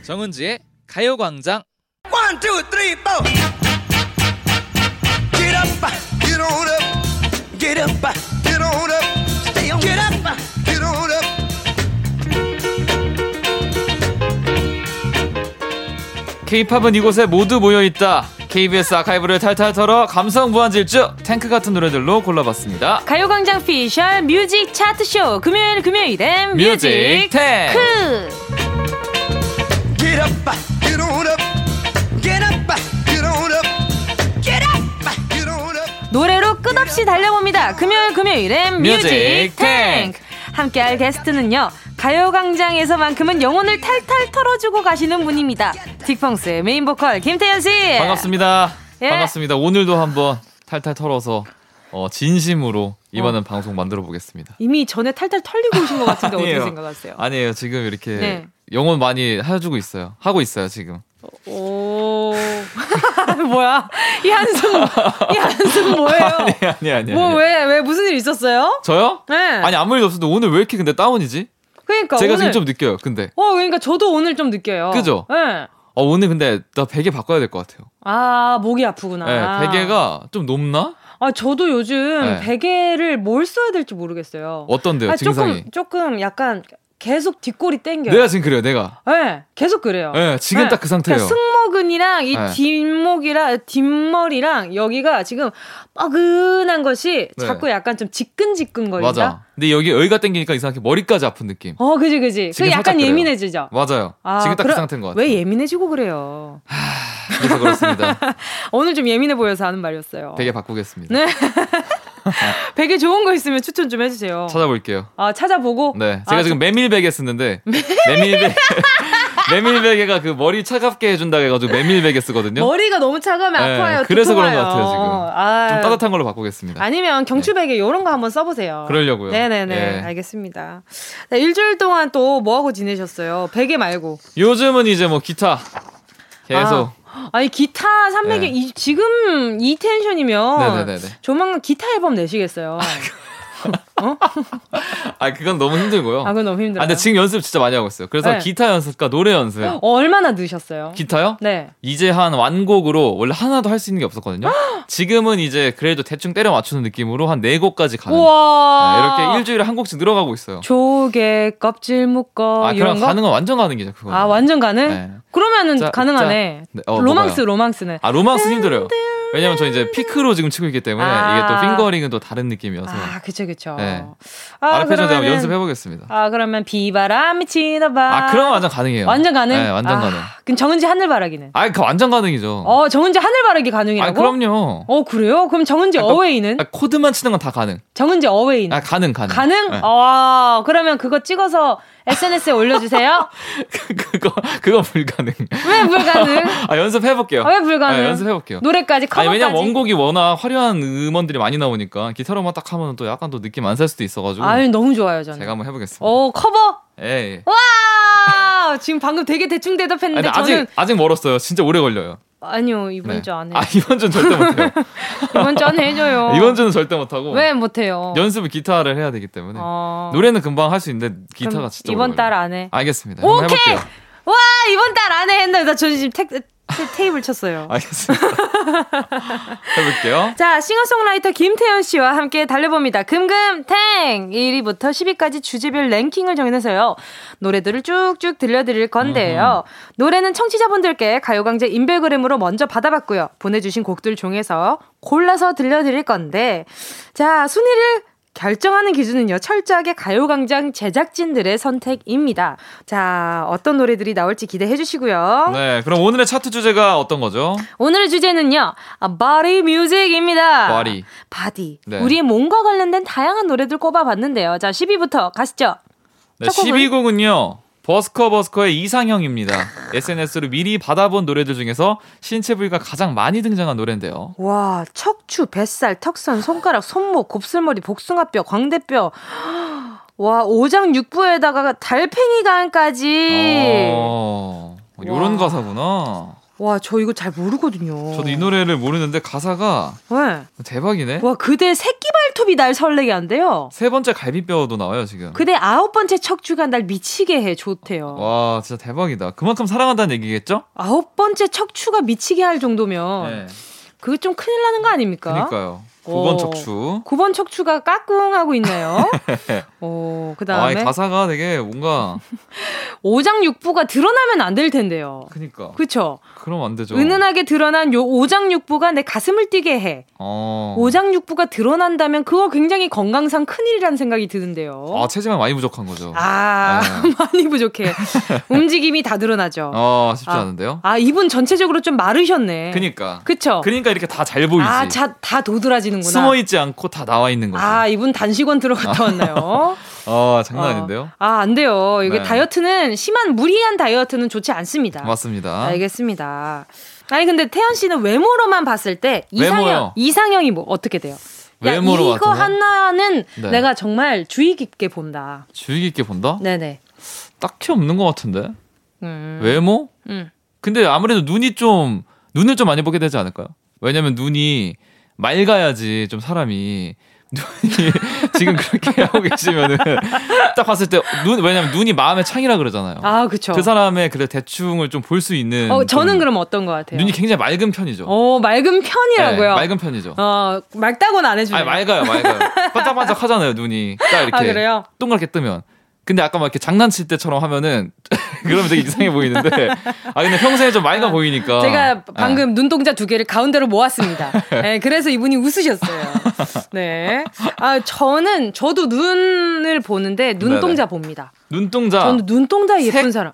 정은지의 가요광장 One, two, three, four. Get up, get on up. Get up, get on up. Stay on. Get up, get on up. K-팝은 이곳에 모두 모여 있다 KBS 아카이브를 탈탈 털어 감성 무한질주 탱크 같은 노래들로 골라봤습니다 가요광장 피셜 뮤직 차트쇼 금요일 금요일엔 뮤직 뮤직 탱크. 크 Get up, get on up. Get up, get on up. Get up, get on up. 노래로 끝없이 달려봅니다. 금요일 금요일엔 뮤직 탱크. 함께할 게스트는요. 가요광장에서만큼은 영혼을 탈탈 털어주고 가시는 분입니다. 딕펑스의 메인 보컬 김태현 씨. 반갑습니다 예. 반갑습니다 오늘도 한번 탈탈 털어서 어, 진심으로 이번엔 방송 만들어 보겠습니다 이미 전에 탈탈 털리고 오신 것 같은데 어떻게. 생각하세요? 아니에요 지금 이렇게 네. 영혼 많이 해주고 있어요 하고 있어요 지금 오 뭐야 이 한숨 이 한숨 뭐예요? 아니 아니 아니 뭐 아니. 왜왜 무슨 일 있었어요? 저요? 네. 아니 아무 일도 없었는데 오늘 왜 이렇게 근데 다운이지? 그러니까 제가 오늘 지금 좀 느껴요 근데 어 그러니까 저도 오늘 좀 느껴요. 그죠? 네. 어, 오늘 근데 나 베개 바꿔야 될 것 같아요 아 목이 아프구나. 네, 베개가 좀 높나? 아 저도 요즘 네. 베개를 뭘 써야 될지 모르겠어요. 어떤데요 아, 증상이? 조금 조금 약간 계속 뒷골이 땡겨요. 내가 지금 그래요 내가 네, 계속 그래요. 네, 지금 네. 딱그 상태예요 그러니까 승모근이랑 이 네. 뒷목이랑 뒷머리랑 여기가 지금 뻐근한 것이 네. 자꾸 약간 좀 지끈지끈거린다. 맞아 근데 여기 여기가 땡기니까 이상하게 머리까지 아픈 느낌 어, 그지, 그지. 그 약간. 예민해지죠. 맞아요 아, 지금 딱그 그럼 상태인 것 같아요 왜 예민해지고 그래요? 그래서 그렇습니다 오늘 좀 예민해 보여서 하는 말이었어요. 베개 바꾸겠습니다 네. 베개 좋은 거 있으면 추천 좀 해주세요. 찾아볼게요 아 찾아보고. 네 제가 아, 지금 메밀 베개 쓰는데 메밀베 메밀 베개가 그 머리 차갑게 해준다 해가지고 메밀 베개 쓰거든요 머리가 너무 차가우면 네, 아파요. 그래서 그런 두통와요. 것 같아요, 지금. 아, 좀 따뜻한 걸로 바꾸겠습니다 아니면 경추 베개 이런 거 한번 써보세요. 그러려고요. 네네네. 예. 알겠습니다. 네, 일주일 동안 또 뭐 하고 지내셨어요? 베개 말고. 요즘은 이제 뭐 기타 계속 아, 아니 기타 300개 네. 이, 지금 이 텐션이면 네네네네. 조만간 기타 앨범 내시겠어요. 아 그건 너무 힘들고요. 아 그건 너무 힘들어요. 아, 근데 지금 연습 진짜 많이 하고 있어요. 그래서 네. 기타 연습과 노래 연습. 어, 얼마나 넣으셨어요? 기타요? 네. 이제 한 완곡으로 원래 하나도 할 수 있는 게 없었거든요. 지금은 이제 그래도 대충 때려 맞추는 느낌으로 한 네 곡까지 가는. 우와. 네, 이렇게 일주일에 한 곡씩 늘어가고 있어요. 조개 껍질 묶어 아, 그럼 거. 가는 건 완전 가는 기죠, 그거. 아 완전 가능? 네. 그러면은 자, 가능하네. 자, 네, 어, 로망스 뭐가요? 로망스는. 아, 로망스 힘들어요. 왜냐면 저 이제 피크로 지금 치고 있기 때문에 아. 이게 또 핑거링은 또 다른 느낌이어서. 아 그쵸 그쵸. 네. 아, 아르페지오 제가 그러면은- 연습해 보겠습니다. 아 그러면 비바람이 치나봐. 아, 그럼 완전 가능해요. 완전 가능? 네, 완전 아, 가능. 그럼 정은지 하늘바라기는? 아, 그 완전 가능이죠. 어 정은지 하늘바라기 가능이라고? 아, 그럼요. 어 그래요? 그럼 정은지 아, 그러니까- 어웨이는? 아, 코드만 치는 건 다 가능. 정은지 어웨이는? 아, 가능, 가능. 가능? 네. 어 그러면 그거 찍어서 SNS에 올려주세요. 그거, 그거 불가능. 왜 불가능? 아, 연습해볼게요. 아, 왜 불가능? 아, 연습해볼게요. 노래까지 커버까지. 아니, 왜냐면 원곡이 워낙 화려한 음원들이 많이 나오니까 기타로만 딱 하면 또 약간 또 느낌 안 살 수도 있어가지고. 아유 너무 좋아요 저는. 제가 한번 해보겠습니다. 오 커버. 예, 예. 와 아, 지금 방금 되게 대충 대답했는데 아니, 저는 아직 아직 멀었어요. 진짜 오래 걸려요. 아니요 이번 네. 주안 해. 아 이번 주는 절대 못해요. 이번 주 안 해줘요. 이번 주는 절대 못하고 왜 못해요? 연습을 기타를 해야 되기 때문에 어. 노래는 금방 할 수 있는데 기타가 진짜 이번 달. 안 해. 알겠습니다. 오케이. 와 이번 달 안에 했는데 나저 지금 테, 테, 테이블 쳤어요. 알겠습니다. 해볼게요. 자, 싱어송라이터 김태현 씨와 함께 달려봅니다. 금금탱! 1위부터 10위까지 주제별 랭킹을 정해서요. 노래들을 쭉쭉 들려드릴 건데요. 노래는 청취자분들께 가요광장 인별그램으로 먼저 받아봤고요. 보내주신 곡들 중에서 골라서 들려드릴 건데, 자, 순위를 결정하는 기준은요, 철저하게 가요광장 제작진들의 선택입니다. 자, 어떤 노래들이 나올지 기대해 주시고요. 네, 그럼 오늘의 차트 주제가 어떤 거죠? 오늘의 주제는요, 아, body music입니다. Body. Body. 네. 우리의 몸과 관련된 다양한 노래들 꼽아봤는데요. 자, 10위부터 가시죠. 네, 첫 곡은? 12곡은요. 버스커 버스커의 이상형입니다. SNS로 미리 받아본 노래들 중에서 신체 부위가 가장 많이 등장한 노래인데요. 와, 척추, 뱃살, 턱선, 손가락, 손목, 곱슬머리, 복숭아뼈, 광대뼈. 와, 오장육부에다가 달팽이관까지. 어, 이런 와. 가사구나. 와, 저 이거 잘 모르거든요. 저도 이 노래를 모르는데 가사가 네. 대박이네. 와, 그대 새끼 발 톱이 날 설레게 한대요. 세 번째 갈비뼈도 나와요, 지금. 그대 아홉 번째 척추가 날 미치게 해 좋대요. 와, 진짜 대박이다. 그만큼 사랑한다는 얘기겠죠? 아홉 번째 척추가 미치게 할 정도면 네. 그게 좀 큰일 나는 거 아닙니까? 그러니까요. 어. 9번 척추. 9번 척추가 까꿍하고 있네요. 오, 그 아, 이 다음에 가사가 되게 뭔가 오장육부가 드러나면 안 될 텐데요. 그니까. 그쵸? 그럼 안 되죠. 은은하게 드러난 요 오장육부가 내 가슴을 뛰게 해. 어. 오장육부가 드러난다면 그거 굉장히 건강상 큰일이라는 생각이 드는데요. 아, 체지방 많이 부족한 거죠. 아, 네. 많이 부족해. 움직임이 다 드러나죠. 어, 쉽지 아. 않은데요? 아, 이분 전체적으로 좀 마르셨네. 그니까. 그쵸? 그러니까 이렇게 다 잘 보이지. 아, 자, 다 도드라지는구나. 숨어 있지 않고 다 나와 있는 거지. 아, 이분 단식원 들어갔다 왔나요? 어, 장난 어. 아닌데요? 아, 안 돼요. 이게 네. 다이어트는 심한 무리한 다이어트는 좋지 않습니다. 맞습니다. 알겠습니다. 아니 근데 태연 씨는 외모로만 봤을 때 이상형 외모요? 이상형이 뭐 어떻게 돼요? 야, 외모로 이거 봤더니? 하나는 네. 내가 정말 주의 깊게 본다. 주의 깊게 본다? 네네. 딱히 없는 것 같은데. 음. 외모? 음. 근데 아무래도 눈이 좀 눈을 좀 많이 보게 되지 않을까요? 왜냐면 눈이 맑아야지 좀 사람이 지금 그렇게 하고 계시면은 딱 봤을 때 눈 왜냐면 눈이 마음의 창이라 그러잖아요. 아 그쵸. 그 사람의 그래 대충을 좀 볼 수 있는. 어 저는 좀 그럼 어떤 것 같아요? 눈이 굉장히 맑은 편이죠. 어 맑은 편이라고요. 네, 맑은 편이죠. 어 맑다고는 안 해주네요. 아니 맑아요, 맑아요. 반짝반짝 하잖아요, 눈이. 딱 이렇게 아, 그래요? 동그랗게 뜨면. 근데 아까 막 이렇게 장난칠 때처럼 하면은 그러면 되게 이상해 보이는데 아 근데 평소에 좀 맑아 보이니까 제가 네. 방금 눈동자 두 개를 가운데로 모았습니다. 네, 그래서 이분이 웃으셨어요. 네. 아, 저는, 저도 눈을 보는데 눈동자 봅니다. 눈동자 저는 눈동자 예쁜 색? 사람.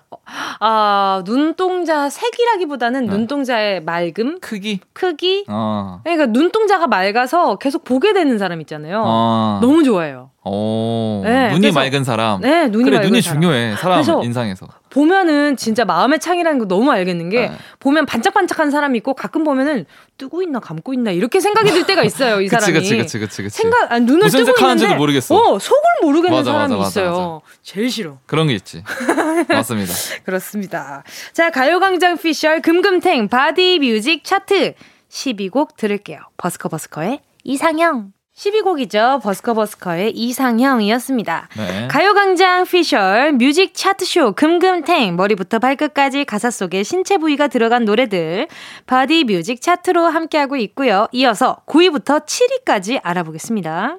아, 눈동자 색이라기보다는 네. 눈동자의 맑음, 크기 크기. 어. 그러니까 눈동자가 맑아서 계속 보게 되는 사람 있잖아요. 어. 너무 좋아해요. 오. 네, 눈이 그래서- 맑은 사람. 네, 눈이 그래, 맑은 눈이 사람. 중요해. 사람 인상에서. 보면은 진짜 마음의 창이라는 거 너무 알겠는 게 네. 보면 반짝반짝한 사람이 있고 가끔 보면은 뜨고 있나 감고 있나 이렇게 생각이 들 때가 있어요 이 사람이 그치, 그치, 그치, 그치. 생각 아니, 눈을 무슨 뜨고 있는데 모르겠어. 어 속을 모르겠는 맞아, 사람이 맞아, 맞아, 있어요 제일 싫어 그런 게 있지. 맞습니다. 그렇습니다 자 가요 광장 피셜 금금탱 body music 차트 10위 곡 들을게요 버스커 버스커의 이상형 10위 곡이죠 버스커 버스커의 이상형이었습니다 네. 가요광장 피셜 뮤직 차트쇼 금금탱 머리부터 발끝까지 가사 속에 신체 부위가 들어간 노래들 body music 차트로 함께하고 있고요. 이어서 9위부터 7위까지 알아보겠습니다.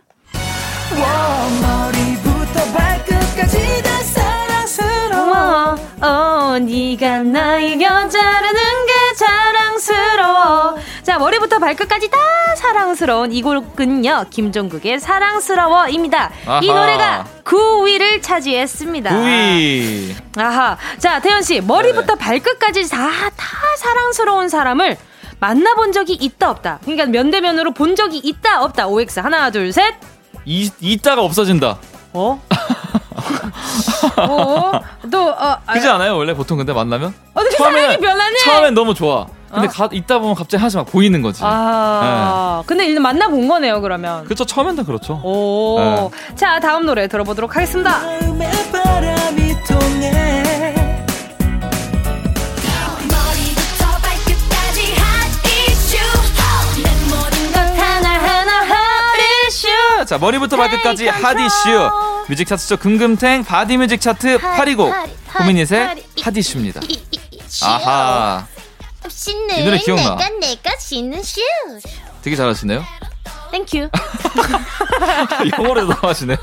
머리부터 발끝까지 다 사랑스러워 어, 어, 네가 나의 여자라는 게 자랑스러워. 자, 머리부터 발끝까지 다 사랑스러운 이 곡은요. 김종국의 사랑스러워입니다. 이 아하. 노래가 9위를 차지했습니다. 9위. 아하. 자, 태연 씨, 머리부터 네. 발끝까지 다, 다 사랑스러운 사람을 만나본 적이 있다, 없다. 그러니까 면대면으로 본 적이 있다, 없다. OX. 하나, 둘, 셋. 이, 이따가 없어진다. 어? 어? 또, 어, 아, 그지 않아요? 원래 보통 근데 만나면? 어떻게 사랑이 변하네? 처음엔 너무 좋아. 근데 어? 가, 있다 보면 갑자기 하나씩 막 보이는 거지. 아, 네. 근데 일단 만나본 거네요, 그러면. 그렇죠. 처음엔 다 그렇죠. 오. 네. 자, 다음 노래 들어보도록 하겠습니다. 자 머리부터 발끝까지 Hot Issue 뮤직 차트쇼 금금탱 body music 차트 8위곡 포미닛의 Hot Issue입니다 아하 이 노래 기억나. 내가 내가 신는 shoes. 되게 잘하시네요. Thank you. 영어로 나가시네요.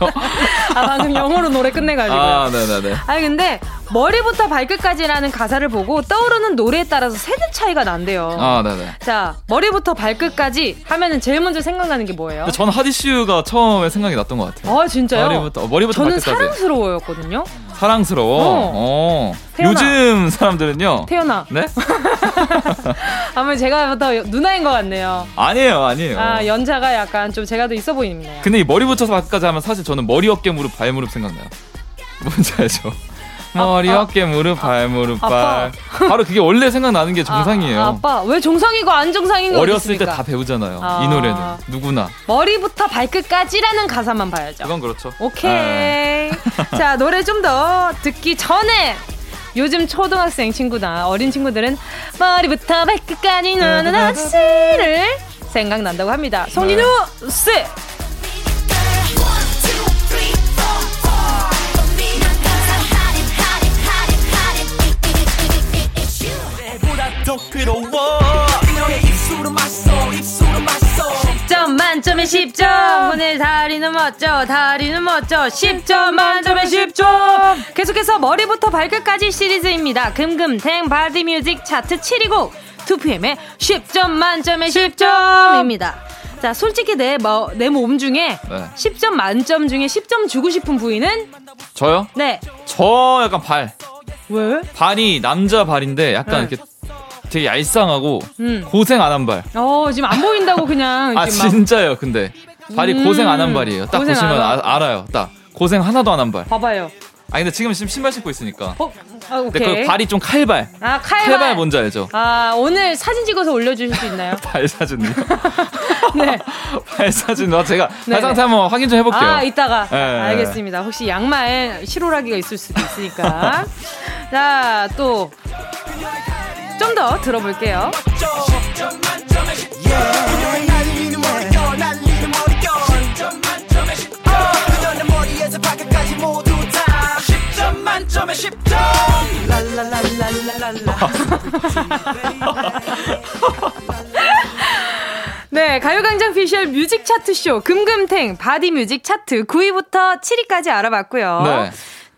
아, 방금 영어로 노래 끝내가지고. 아, 네네네. 아니, 근데 머리부터 발끝까지라는 가사를 보고 떠오르는 노래에 따라서 세대 차이가 난대요. 아, 네네. 자, 머리부터 발끝까지 하면은 제일 먼저 생각나는 게 뭐예요? 전 하디슈가 처음에 생각이 났던 것 같아요. 아, 진짜요? 머리부터, 머리부터 저는 발끝까지. 사랑스러워였거든요. 사랑스러워. 어. 어. 태연아. 요즘 사람들은요. 태연아. 네? 아마 제가 더 누나인 것 같네요. 아니에요, 아니에요. 아, 연차가 약간 좀 제가 더 있어 보이네요. 근데 이 머리부터 발끝까지 하면 사실 저는 머리, 어깨, 무릎, 발, 무릎 생각나요. 뭔지 알죠? 머리, 어깨, 무릎, 발, 무릎, 발. 바로 그게 원래 생각나는 게 정상이에요. 아, 빠왜 정상이고 안 정상인 거 어렸을 때? 다 배우잖아요. 아. 이 노래는 누구나. 머리부터 발끝까지라는 가사만 봐야죠. 그건 그렇죠. 오케이. 네. 자, 노래 좀 더 듣기 전에 요즘 초등학생 친구나 어린 친구들은 머리부터 발끝까지 노는 아씨를 생각난다고 합니다. 송진우 씨. 더 괴로워. 너의 입술은 맛있어 입술은 맛있어. 10점 만점에 10점. 오늘 다리는 멋져 다리는 멋져. 10점 만점에 10점 계속해서 머리부터 발끝까지 시리즈입니다. 금금탱 body music 차트 7위 곡. 2PM의 10점 만점에 10점입니다. 자 솔직히 내몸 중에 네. 10점 만점 중에 10점 주고 싶은 부위는? 저요? 네. 저 약간 발. 왜? 발이 남자 발인데 약간 네. 이렇게 되게 얄쌍하고 음. 고생 안 한 발. 어 지금 안 보인다고 그냥 아 진짜요 근데 발이 음, 고생 안 한 발이에요 딱 보시면 안 한- 아, 알아요 딱 고생 하나도 안 한 발 봐봐요 아니 근데 지금 신- 신발 신고 있으니까 어? 아, 근데 오케이 그 발이 좀 칼발 아 칼발, 칼발 뭔지 알죠? 아 오늘 사진 찍어서 올려주실 수 있나요? 발 사진이요 네. 발 사진 어, 제가 네네. 발 상태 한번 확인 좀 해볼게요 아, 이따가. 네. 알겠습니다. 혹시 양말 실오라기가 있을 수도 있으니까. 자, 또. 좀 더 들어볼게요. 10점 만점에 10점 그녀의 날리는 머릿결 날리는 머릿결 10점 만점에 10점 그녀의 머리에서 발끝까지 모두 다 10점 만점에 10점 네, 가요광장 피셜 뮤직 차트쇼 금금탱 body music 차트 9위부터 7위까지 알아봤고요. 네.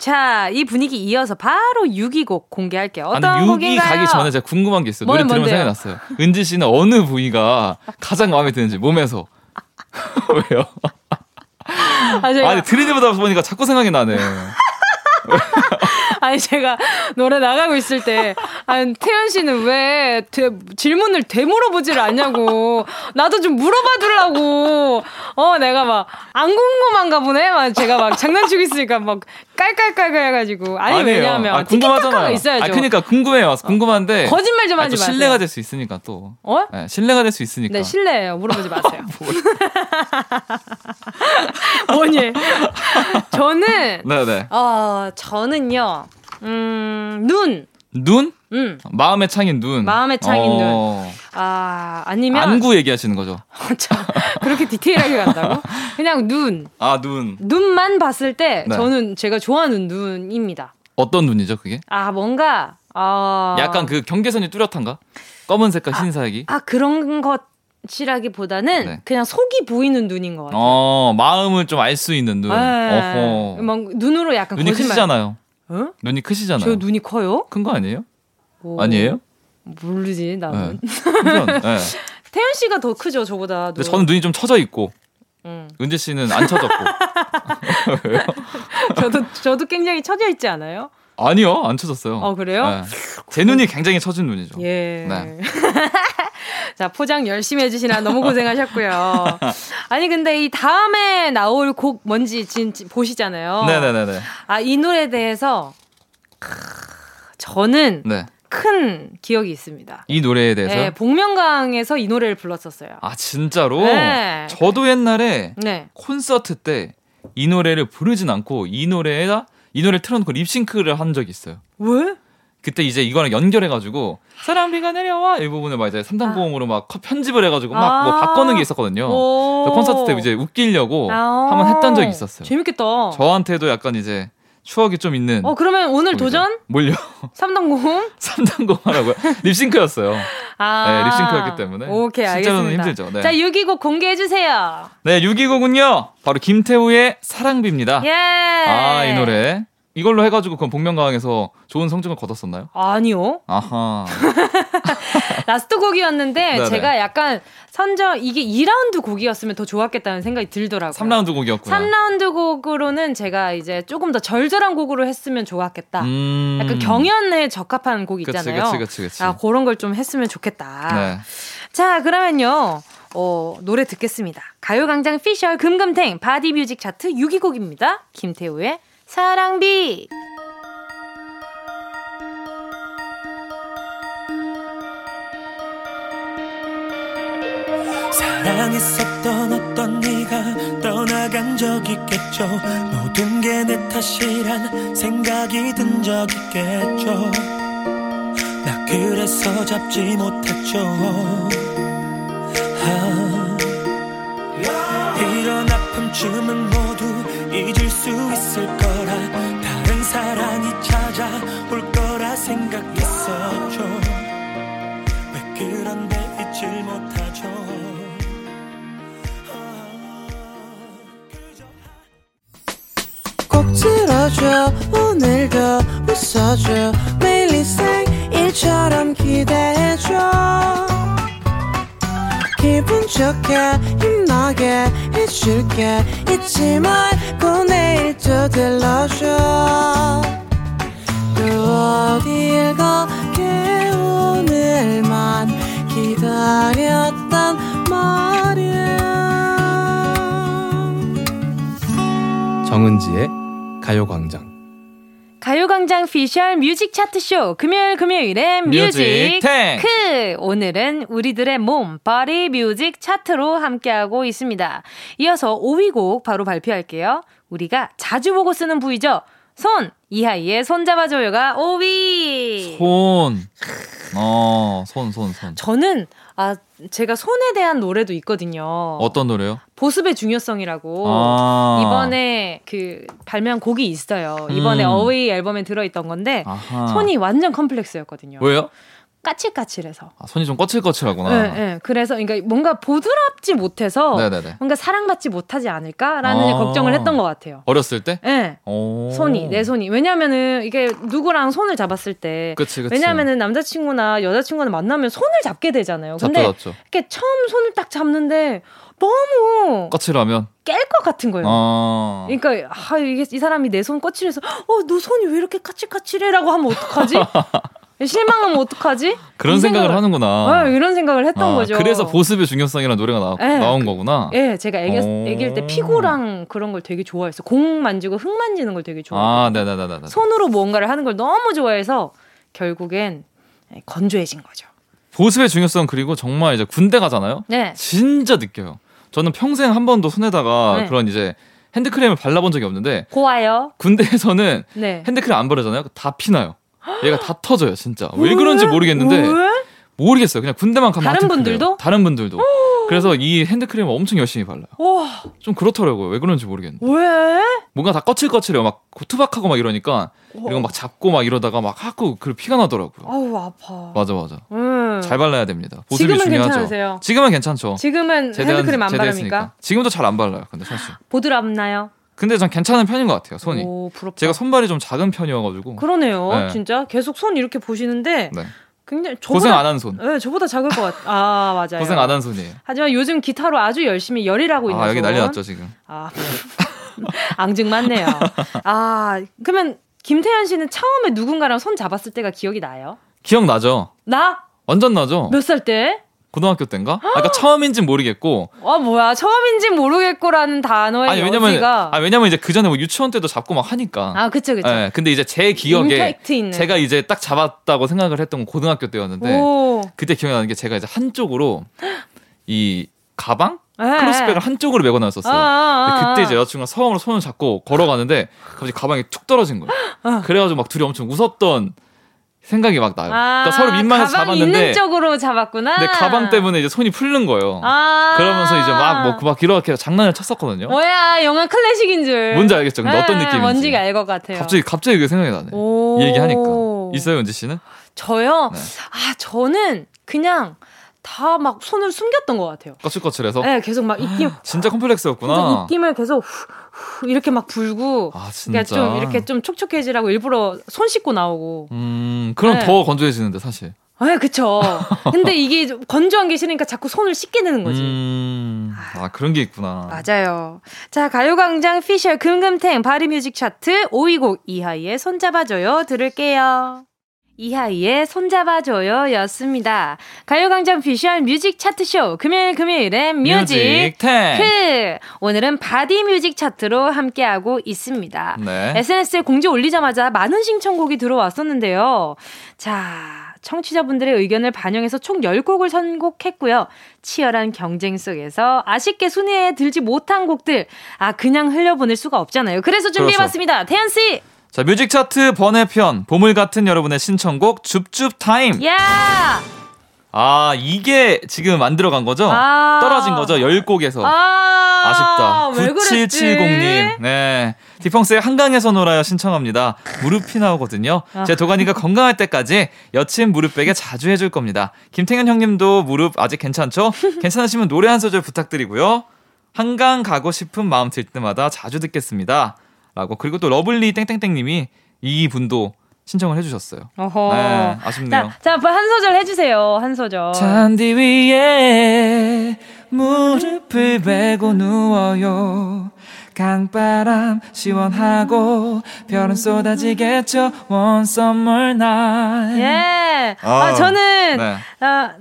자, 이 분위기 이어서 바로 6위 곡 공개할게요. 어떤 아니 6위 곡인가요? 가기 전에 제가 궁금한 게 있어요 노래 들으면? 생각났어요 은지 씨는 어느 부위가 가장 마음에 드는지 몸에서 왜요? 아, 아니 들이대보다 보니까 자꾸 생각이 나네 아니 제가 노래 나가고 있을 때 아니 태연 씨는 왜 되, 질문을 되물어보지를 않냐고 나도 좀 물어봐 주려고 어 내가 막 안 궁금한가 보네 막 제가 막 장난치고 있으니까 막 깔깔깔깔 해가지고 아니 아니에요. 왜냐하면 아, 궁금하잖아요. 있어야죠 아, 그러니까 궁금해요. 궁금한데 거짓말 좀 아, 하지 또 마세요 신뢰가 될 수 있으니까 또. 어? 네, 신뢰가 될 수 있으니까. 네 실례예요 물어보지 마세요 뭐니 저는 네네. 어 저는요 음 눈 눈? 음. 마음의 창인 눈. 마음의 창인 어, 아, 아니면 안구 얘기하시는 거죠? 참, 그렇게 디테일하게 간다고? 그냥 눈. 아 눈. 눈만 봤을 때 네. 저는 제가 좋아하는 눈입니다. 어떤 눈이죠 그게? 아, 뭔가 어 약간 그 경계선이 뚜렷한가? 검은색과 흰색이. 아, 그런 것이라기보다는 네. 그냥 속이 보이는 눈인 것 같아요. 어 마음을 좀 알 수 있는 눈. 네. 어허. 막 눈으로 약간 눈이 거짓말. 크시잖아요. 어? 눈이 크시잖아요. 저 눈이 커요? 큰 거 아니에요? 오, 아니에요? 모르지 나는. 네. 네. 태연 씨가 더 크죠 저보다. 근데 저는 눈이 좀 처져 있고 음. 은재 씨는 안 처졌고. 저도 저도 굉장히 처져 있지 않아요? 아니요, 안 쳐졌어요. 어, 그래요? 네. 제 눈이 굉장히 처진 눈이죠. 예. 네. 자, 포장 열심히 해주시나 너무 고생하셨고요. 아니, 근데 이 다음에 나올 곡 뭔지 진, 진- 보시잖아요. 네네네네. 아, 이 노래에 대해서, 크, 저는 네. 큰 기억이 있습니다. 이 노래에 대해서. 네, 복면가왕에서 이 노래를 불렀었어요. 아, 진짜로? 네. 저도 옛날에 네. 콘서트 때 이 노래를 부르진 않고 이 노래에다 이 노래를 틀어놓고 립싱크를 한 적이 있어요. 왜? 그때 이제 이거랑 연결해가지고 사랑 비가 내려와 이 부분을 막 이제 3단 고음으로 막 컷- 편집을 해가지고 막뭐 아. 바꾸는 게 있었거든요. 콘서트 때 이제 웃기려고 아. 한번 했던 적이 있었어요. 재밌겠다. 저한테도 약간 이제 추억이 좀 있는. 어 그러면 오늘 거기서. 도전 뭘요? 3단공? 3단 고음 하라고요? 립싱크였어요. 아. 네, 립싱크였기 때문에. 오케이 알겠습니다. 힘들죠. 네. 자 6위곡 공개해 주세요. 네, 6위곡은요. 바로 김태우의 사랑비입니다. 예. 아, 이 노래. 이걸로 해가지고 그럼 복면가왕에서 좋은 성적을 거뒀었나요? 아니요. 아하. last 곡이었는데 네네. 제가 약간 선정 이게 2라운드 곡이었으면 더 좋았겠다는 생각이 들더라고요. 3라운드 곡이었구나. 3라운드 곡으로는 제가 이제 조금 더 절절한 곡으로 했으면 좋았겠다. 음. 약간 경연에 적합한 곡 있잖아요. 그치, 그치, 그치. 아, 그런 걸 좀 했으면 좋겠다. 네. 자, 그러면요. 어, 노래 듣겠습니다. 가요광장 피셜 금금탱 body music 차트 6위 곡입니다. 김태우의 사랑비. 사랑했었던 어떤 네가 떠나간 적 있겠죠? 모든 게 내 탓이란 생각이 든 적 있겠죠? 나 그래서 잡지 못했죠. 아, 이런 아픔쯤은 모두 잊을 수 있을 거라 다른 사랑이 찾아올 거라 생각했었죠 왜 그런데 잊질 못하죠? 꼭 들어줘. 오늘도 웃어줘. 매일 일상일처럼 기대해줘. 기분 좋게 힘나게 해줄게. 잊지 말고 내 일또 들러줘 또 어딜 가게 오늘만 기다렸단 말이야 정은지의 가요광장. 가요광장 피셜 뮤직 차트쇼 금요일 금요일엔 뮤직 뮤직탱. 크 오늘은 우리들의 몸 body music 차트로 함께하고 있습니다. 이어서 5위 곡 바로 발표할게요. 우리가 자주 보고 쓰는 부위죠. 손 이하이의 손 잡아줘요가 5위. 손. 어, 손, 손, 손. 저는 아 제가 손에 대한 노래도 있거든요. 어떤 노래요? 보습의 중요성이라고 아. 이번에 그 발매한 곡이 있어요. 이번에 음. 어웨이 앨범에 들어있던 건데 아하. 손이 완전 컴플렉스였거든요. 왜요? 까칠까칠해서. 아, 손이 좀 거칠거칠하구나. 네, 네. 그래서 그러니까 뭔가 보드랍지 못해서 네네네. 뭔가 사랑받지 못하지 않을까라는 아. 걱정을 했던 것 같아요. 어렸을 때? 네. 오. 손이 내 손이 왜냐면은 이게 누구랑 손을 잡았을 때 그치, 그치. 왜냐면은 남자친구나 여자친구를 만나면 손을 잡게 되잖아요. 근데 잡죠, 잡죠. 이렇게 처음 손을 딱 잡는데 너무 거칠하면? 깰 것 같은 거예요. 어. 그러니까 아 이게 이 사람이 내 손 거칠해서 어 너 손이 왜 이렇게 까칠까칠해라고 하면 어떡하지? 실망하면 어떡하지? 그런 이 생각을 생각을- 하는구나. 어, 이런 생각을 했던 아, 거죠. 그래서 보습의 중요성이라는 노래가 나, 네. 나온 거구나. 예, 제가 애기, 오. 애기일 때 피고랑 그런 걸 되게 좋아했어. 공 만지고 흙 만지는 걸 되게 좋아했어. 아, 네네네네. 손으로 뭔가를 하는 걸 너무 좋아해서 결국엔 예, 건조해진 거죠. 보습의 중요성 그리고 정말 이제 군대 가잖아요. 네. 진짜 느껴요. 저는 평생 한 번도 손에다가 네. 그런 이제 핸드크림을 발라본 적이 없는데 고와요. 군대에서는 네. 핸드크림 안 바르잖아요. 다 피나요. 얘가 다 터져요, 진짜. 왜 그런지 모르겠는데 왜? 모르겠어요. 그냥 군대만 가면 다른 분들도? 다른 분들도. 그래서 이 핸드크림을 엄청 열심히 발라요. 와, 좀 그렇더라고요. 왜 그런지 모르겠는데. 왜? 뭔가 다 거칠거칠해요. 막 투박하고 막 이러니까 이런 거막 잡고 막 이러다가 막 하고 그 피가 나더라고요. 아우 아파. 맞아 맞아. 음. 잘 발라야 됩니다. 보습이 지금은 중요하죠. 괜찮으세요? 지금은 괜찮죠. 지금은 제대한- 핸드크림 안 제대했으니까. 바릅니까? 지금도 잘 안 발라요. 근데 사실. 보드랍나요? 근데 전 괜찮은 편인 것 같아요. 손이. 오. 제가 손발이 좀 작은 편이어가지고. 그러네요. 네. 진짜 계속 손 이렇게 보시는데 네. 굉장히 저보다, 고생 안 한 손. 네, 저보다 작을 것 같. 아 맞아요. 고생 안 한 손이에요. 하지만 요즘 기타로 아주 열심히 열일하고 있는 아 여기 손. 난리 났죠 지금. 아 앙증 많네요. 아 그러면 김태현 씨는 처음에 누군가랑 손 잡았을 때가 기억이 나요? 기억 나죠? 나? 완전 나죠? 몇 살 때? 고등학교 때인가? 아, 그러니까 처음인진 모르겠고. 아 뭐야 처음인지 모르겠고라는 단어의 아니 왜냐면 여지가 아 왜냐면 이제 그 전에 뭐 유치원 때도 잡고 막 하니까. 아 그쵸 그쵸. 예, 근데 이제 제 기억에. 제가 이제 딱 잡았다고 생각을 했던 건 고등학교 때였는데 오. 그때 기억이 나는 게 제가 이제 한쪽으로 이 가방 네. 크로스백을 한쪽으로 메고 나왔었어요. 아, 아, 아, 그때 아. 이제 여자친구가 처음으로 손을 잡고 걸어가는데 갑자기 가방이 툭 떨어진 거예요. 아. 그래가지고 막 둘이 엄청 웃었던 생각이 막 나요. 아, 그러니까 서로 민망해서 가방 잡았는데 있는 쪽으로 잡았구나. 내 가방 때문에 이제 손이 풀는 거예요. 아. 그러면서 이제 막 먹고 막 이렇게 장난을 쳤었거든요. 뭐야 영화 클래식인 줄. 뭔지 알겠죠? 근데 어떤 네, 느낌인지. 뭔지가 알것 같아요. 갑자기 갑자기 그 생각이 나네. 오. 이 얘기하니까 있어요, 은지 씨는? 저요. 네. 아 저는 그냥 다 막 손을 숨겼던 것 같아요. 거칠거칠해서. 네, 계속 막 입김. 진짜 컴플렉스였구나. 입김을 계속 후, 후 이렇게 막 불고. 아 그러니까 진짜. 좀 이렇게 좀 촉촉해지라고 일부러 손 씻고 나오고. 음, 그럼 네. 더 건조해지는데 사실. 아, 그쵸. 근데 이게 좀 건조한 게 싫으니까 자꾸 손을 씻게 되는 거지. 음, 아 그런 게 있구나. 맞아요. 자, 가요광장 피셜 금금탱 body music 차트 5위 곡 이하이의 손잡아줘요 들을게요. 이하이의 손잡아줘요 였습니다. 가요광장 피셜 뮤직 차트쇼 금요일 금요일엔 뮤직 뮤직 탱. 크 오늘은 body music 차트로 함께하고 있습니다. 네. SNS에 공지 올리자마자 많은 신청곡이 들어왔었는데요. 자, 청취자분들의 의견을 반영해서 총 10곡을 선곡했고요. 치열한 경쟁 속에서 아쉽게 순위에 들지 못한 곡들, 아, 그냥 흘려보낼 수가 없잖아요. 그래서 준비해봤습니다. 태현씨! 자, 뮤직 차트 번외편 보물 같은 여러분의 신청곡 줍줍 타임. 야! 아, 이게 지금 안 들어간 거죠? 아. 떨어진 거죠? 10곡에서. 아, 그랬지? 9770님. 네. 딕펑스의 한강에서 놀아요 신청합니다. 무릎이 나오거든요. 아. 제 도가니가 건강할 때까지 여친 무릎 베개 자주 해줄 겁니다. 김태현 형님도 무릎 아직 괜찮죠? 괜찮으시면 노래 한 소절 부탁드리고요. 한강 가고 싶은 마음 들 때마다 자주 듣겠습니다. 라고. 그리고 또 러블리 땡땡땡님이 이 분도 신청을 해주셨어요. 어허. 네, 아쉽네요. 자, 자, 한 소절 해주세요. 한 소절. 잔디 위에 무릎을 베고 누워요. 강바람 시원하고 별은 쏟아지겠죠. One summer night. 예. 아, 아, 저는, 네. 아,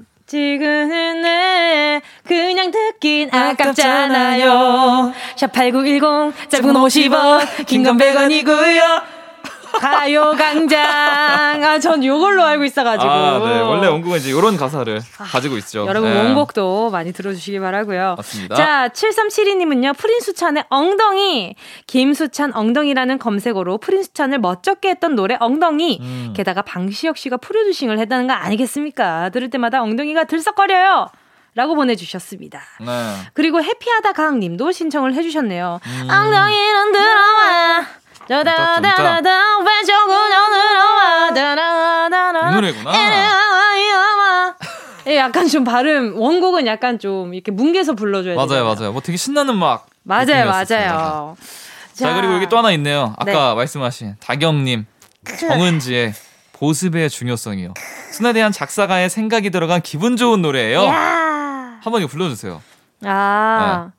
지금은 네, 그냥 듣긴 아깝잖아요. 샵8910, 짧은 50원, 긴 건 100원이고요. 가요광장. 아, 전 요걸로 알고 있어가지고. 아, 네. 원래 원곡은 이제 이런 가사를 가지고 있죠. 여러분 네. 원곡도 많이 들어주시기 바라고요. 맞습니다. 자, 7372님은요. 프린수찬의 엉덩이. 김수찬 엉덩이라는 검색어로 프린수찬을 멋쩍게 했던 노래 엉덩이. 음. 게다가 방시혁 씨가 프로듀싱을 했다는 거 아니겠습니까? 들을 때마다 엉덩이가 들썩거려요. 라고 보내주셨습니다. 네. 그리고 해피하다 강 님도 신청을 해주셨네요. 음. 엉덩이는 들어와. 다다다다다 왼쪽으로 들어와. 다다다다. 이 노래구나. 예, 약간 좀 발음 원곡은 약간 좀 이렇게 뭉개서 불러줘야 돼요. 맞아요, 맞아요. 뭐 되게 신나는 막. 맞아요. 맞아요. 자, 그리고 여기 또 하나 있네요. 아까 네. 말씀하신 다경님, 정은지의 보습의 중요성이요. 순에 대한 작사가의 생각이 들어간 기분 좋은 노래예요. 야. 한번 이거 불러주세요. 아.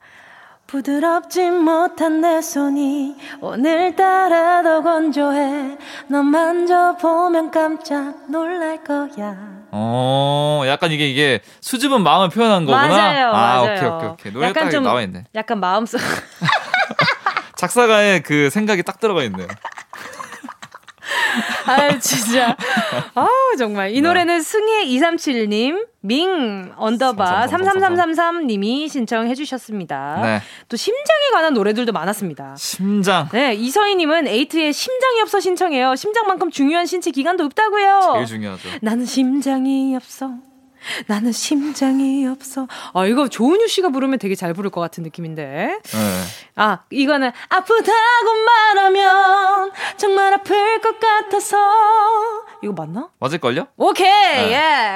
네. 부드럽지 못한 내 손이 오늘따라 더 건조해 너 만져보면 깜짝 놀랄 거야 어, 약간 이게 이게 수줍은 마음을 표현한 거구나. 맞아요 아, 맞아요 오케이 오케이 오케이. 노래 약간 딱 좀 나와 있네. 약간 마음속 작사가의 그 생각이 딱 들어가 있네요. 아 진짜. 아 정말 이 네. 노래는 승혜 237님, 밍 언더바 33333님이 신청해 주셨습니다. 네. 또 심장에 관한 노래들도 많았습니다. 심장. 네, 이서희님은 에이트의 심장이 없어 신청해요. 심장만큼 중요한 신체 기관도 없다고요. 제일 중요하죠. 나는 심장이 없어. 나는 심장이 없어. 아, 이거 조은유 씨가 부르면 되게 잘 부를 것 같은 느낌인데. 네. 아, 이거는 아프다고 말하면 정말 아플 것 같아서. 이거 맞나? 맞을걸요? 오케이, 네.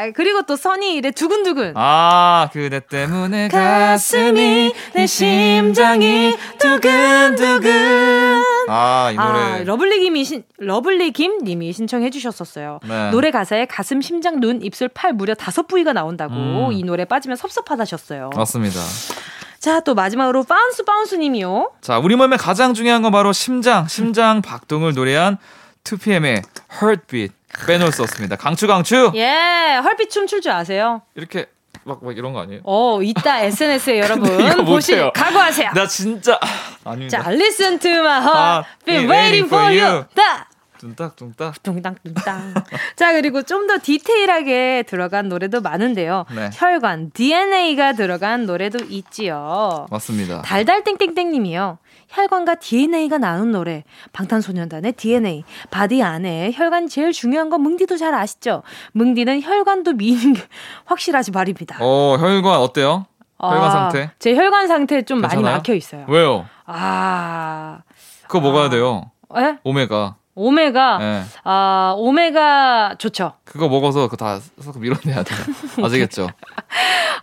예. 그리고 또 써니일의 두근두근. 아, 그대 때문에 가슴이, 내 심장이 두근두근. 아, 이 노래. 아, 러블리 김이 신, 러블리 김 님이 신청해 주셨었어요. 네. 노래 가사에 가슴, 심장, 눈, 입술, 팔 무려 다섯 부위가 나온다고 음. 이 노래 빠지면 섭섭하다셨어요. 맞습니다. 자, 또 마지막으로 바운스 바운스 님이요. 자, 우리 몸에 가장 중요한 건 바로 심장, 심장 박동을 노래한 2PM의 Heartbeat 빼놓을 수 없습니다. 강추 강추. 예, Heartbeat 춤출 줄 아세요? 이렇게 막, 막 이런 거 아니에요? 어, 이따 SNS에 여러분 보시. 각오하세요. 나 진짜 아닙니다. 자, listen to my heart, 아, been waiting for you. 다 뚱딱뚱딱. 뚱땅뚱땅. 자, 그리고 좀 더 디테일하게 들어간 노래도 많은데요. 네. 혈관, DNA가 들어간 노래도 있지요. 맞습니다. 달달땡땡땡 님이요. 혈관과 DNA가 나눈 노래. 방탄소년단의 DNA. 바디 안에 혈관 제일 중요한 건 뭉디도 잘 아시죠? 뭉디는 혈관도 게 확실하지 말입니다. 어, 혈관 어때요? 혈관 아, 상태? 제 혈관 상태 좀 많이 괜찮아요? 막혀 있어요. 왜요? 아, 그거 먹어야 돼요. 에? 오메가. 오메가, 예. 아, 오메가 좋죠. 그거 먹어서 그거 다 섞어 밀어내야 돼요. 아시겠죠?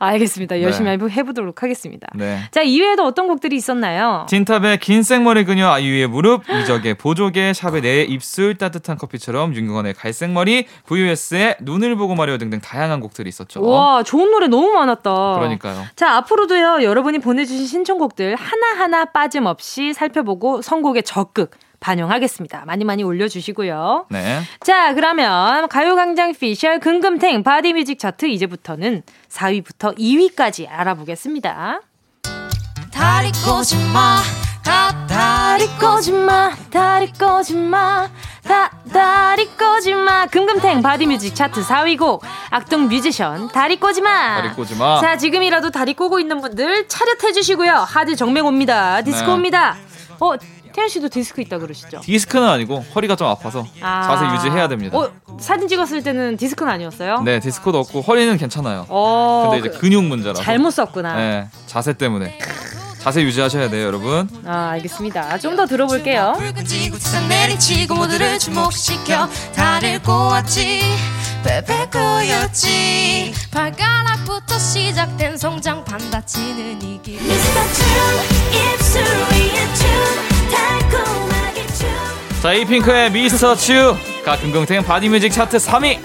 알겠습니다. 열심히 네. 해보- 해보도록 하겠습니다. 네. 자, 이외에도 어떤 곡들이 있었나요? 틴탑의 긴 생머리 그녀 아이유의 무릎 이적의 보조개 샵의 내 입술 따뜻한 커피처럼 윤건의 갈색머리 V.O.S의 눈을 보고 말해요 등등 다양한 곡들이 있었죠. 와, 좋은 노래 너무 많았다. 그러니까요. 자, 앞으로도요, 여러분이 보내주신 신청곡들 하나 하나 빠짐없이 살펴보고 선곡에 적극 반영하겠습니다. 많이 많이 올려주시고요. 네. 자, 그러면 가요광장 피셜 금금탱 바디뮤직 차트 이제부터는 4위부터 2위까지 알아보겠습니다. 다리 꼬지 마 다리 꼬지 마, 다리 꼬지 마, 다, 다리 꼬지마. 금금탱 바디뮤직 차트 4위 곡, 악동 뮤지션, 다리 꼬지마. 다리 꼬지마. 자, 지금이라도 다리 꼬고 있는 분들 차렷해 주시고요. 하지 정맥 옵니다. 디스크 네. 옵니다. 어, 태연 씨도 디스크 있다 그러시죠? 디스크는 아니고 허리가 좀 아파서 아. 자세 유지해야 됩니다. 어, 사진 찍었을 때는 디스크는 아니었어요? 네, 디스코도 없고 허리는 괜찮아요. 어, 근데 이제 그- 근육 문제라서. 잘못 썼구나. 네, 자세 때문에. 자세 유지하셔야 돼요, 여러분. 아, 알겠습니다. 좀 더 들어볼게요. 베베 발가락부터 시작된 성장 반다치는 이길 입술 위에 춤 달콤하게 춤 자, 에이핑크의 미스터 츄가 금금탱 바디뮤직 차트 3위.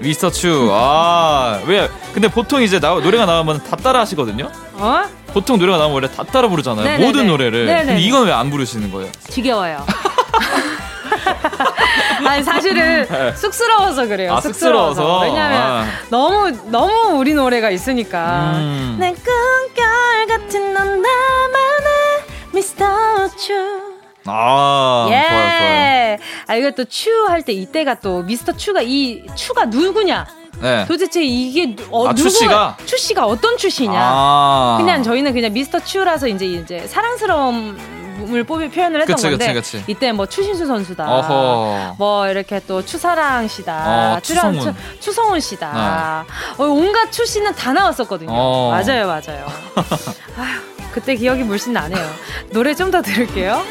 미스터 츄. 아, 왜? 근데 보통 이제 나, 노래가 나오면 다 따라 하시거든요? 어? 보통 노래가 나오면 원래 다 따라 부르잖아요. 네네네. 모든 노래를. 네네. 근데 이건 왜 안 부르시는 거예요? 지겨워요. 아니 사실은 쑥스러워서 그래요. 아, 쑥스러워서? 왜냐면 아. 너무 너무 우리 노래가 있으니까. 음. 내 꿈결 같은 넌 나만의 미스터 추. 아, 예. 좋아요, 좋아요. 아 이거 또 추 할 때 이때가 또 미스터 추가 이 추가 누구냐? 네. 도대체 이게 어, 아, 추 누구가- 씨가? 추 씨가 어떤 추씨냐? 아. 그냥 저희는 그냥 미스터 추라서 이제 이제 사랑스러움을 뽑이 표현을 했던 그치, 건데 그치, 그치. 이때 뭐 추신수 선수다. 어허. 뭐 이렇게 또 추사랑 씨다. 어, 추랑- 추성훈. 추, 추성훈 씨다. 어, 온갖 추 씨는 다 나왔었거든요. 어. 맞아요, 맞아요. 아휴, 그때 기억이 물씬 나네요. 노래 좀 더 들을게요.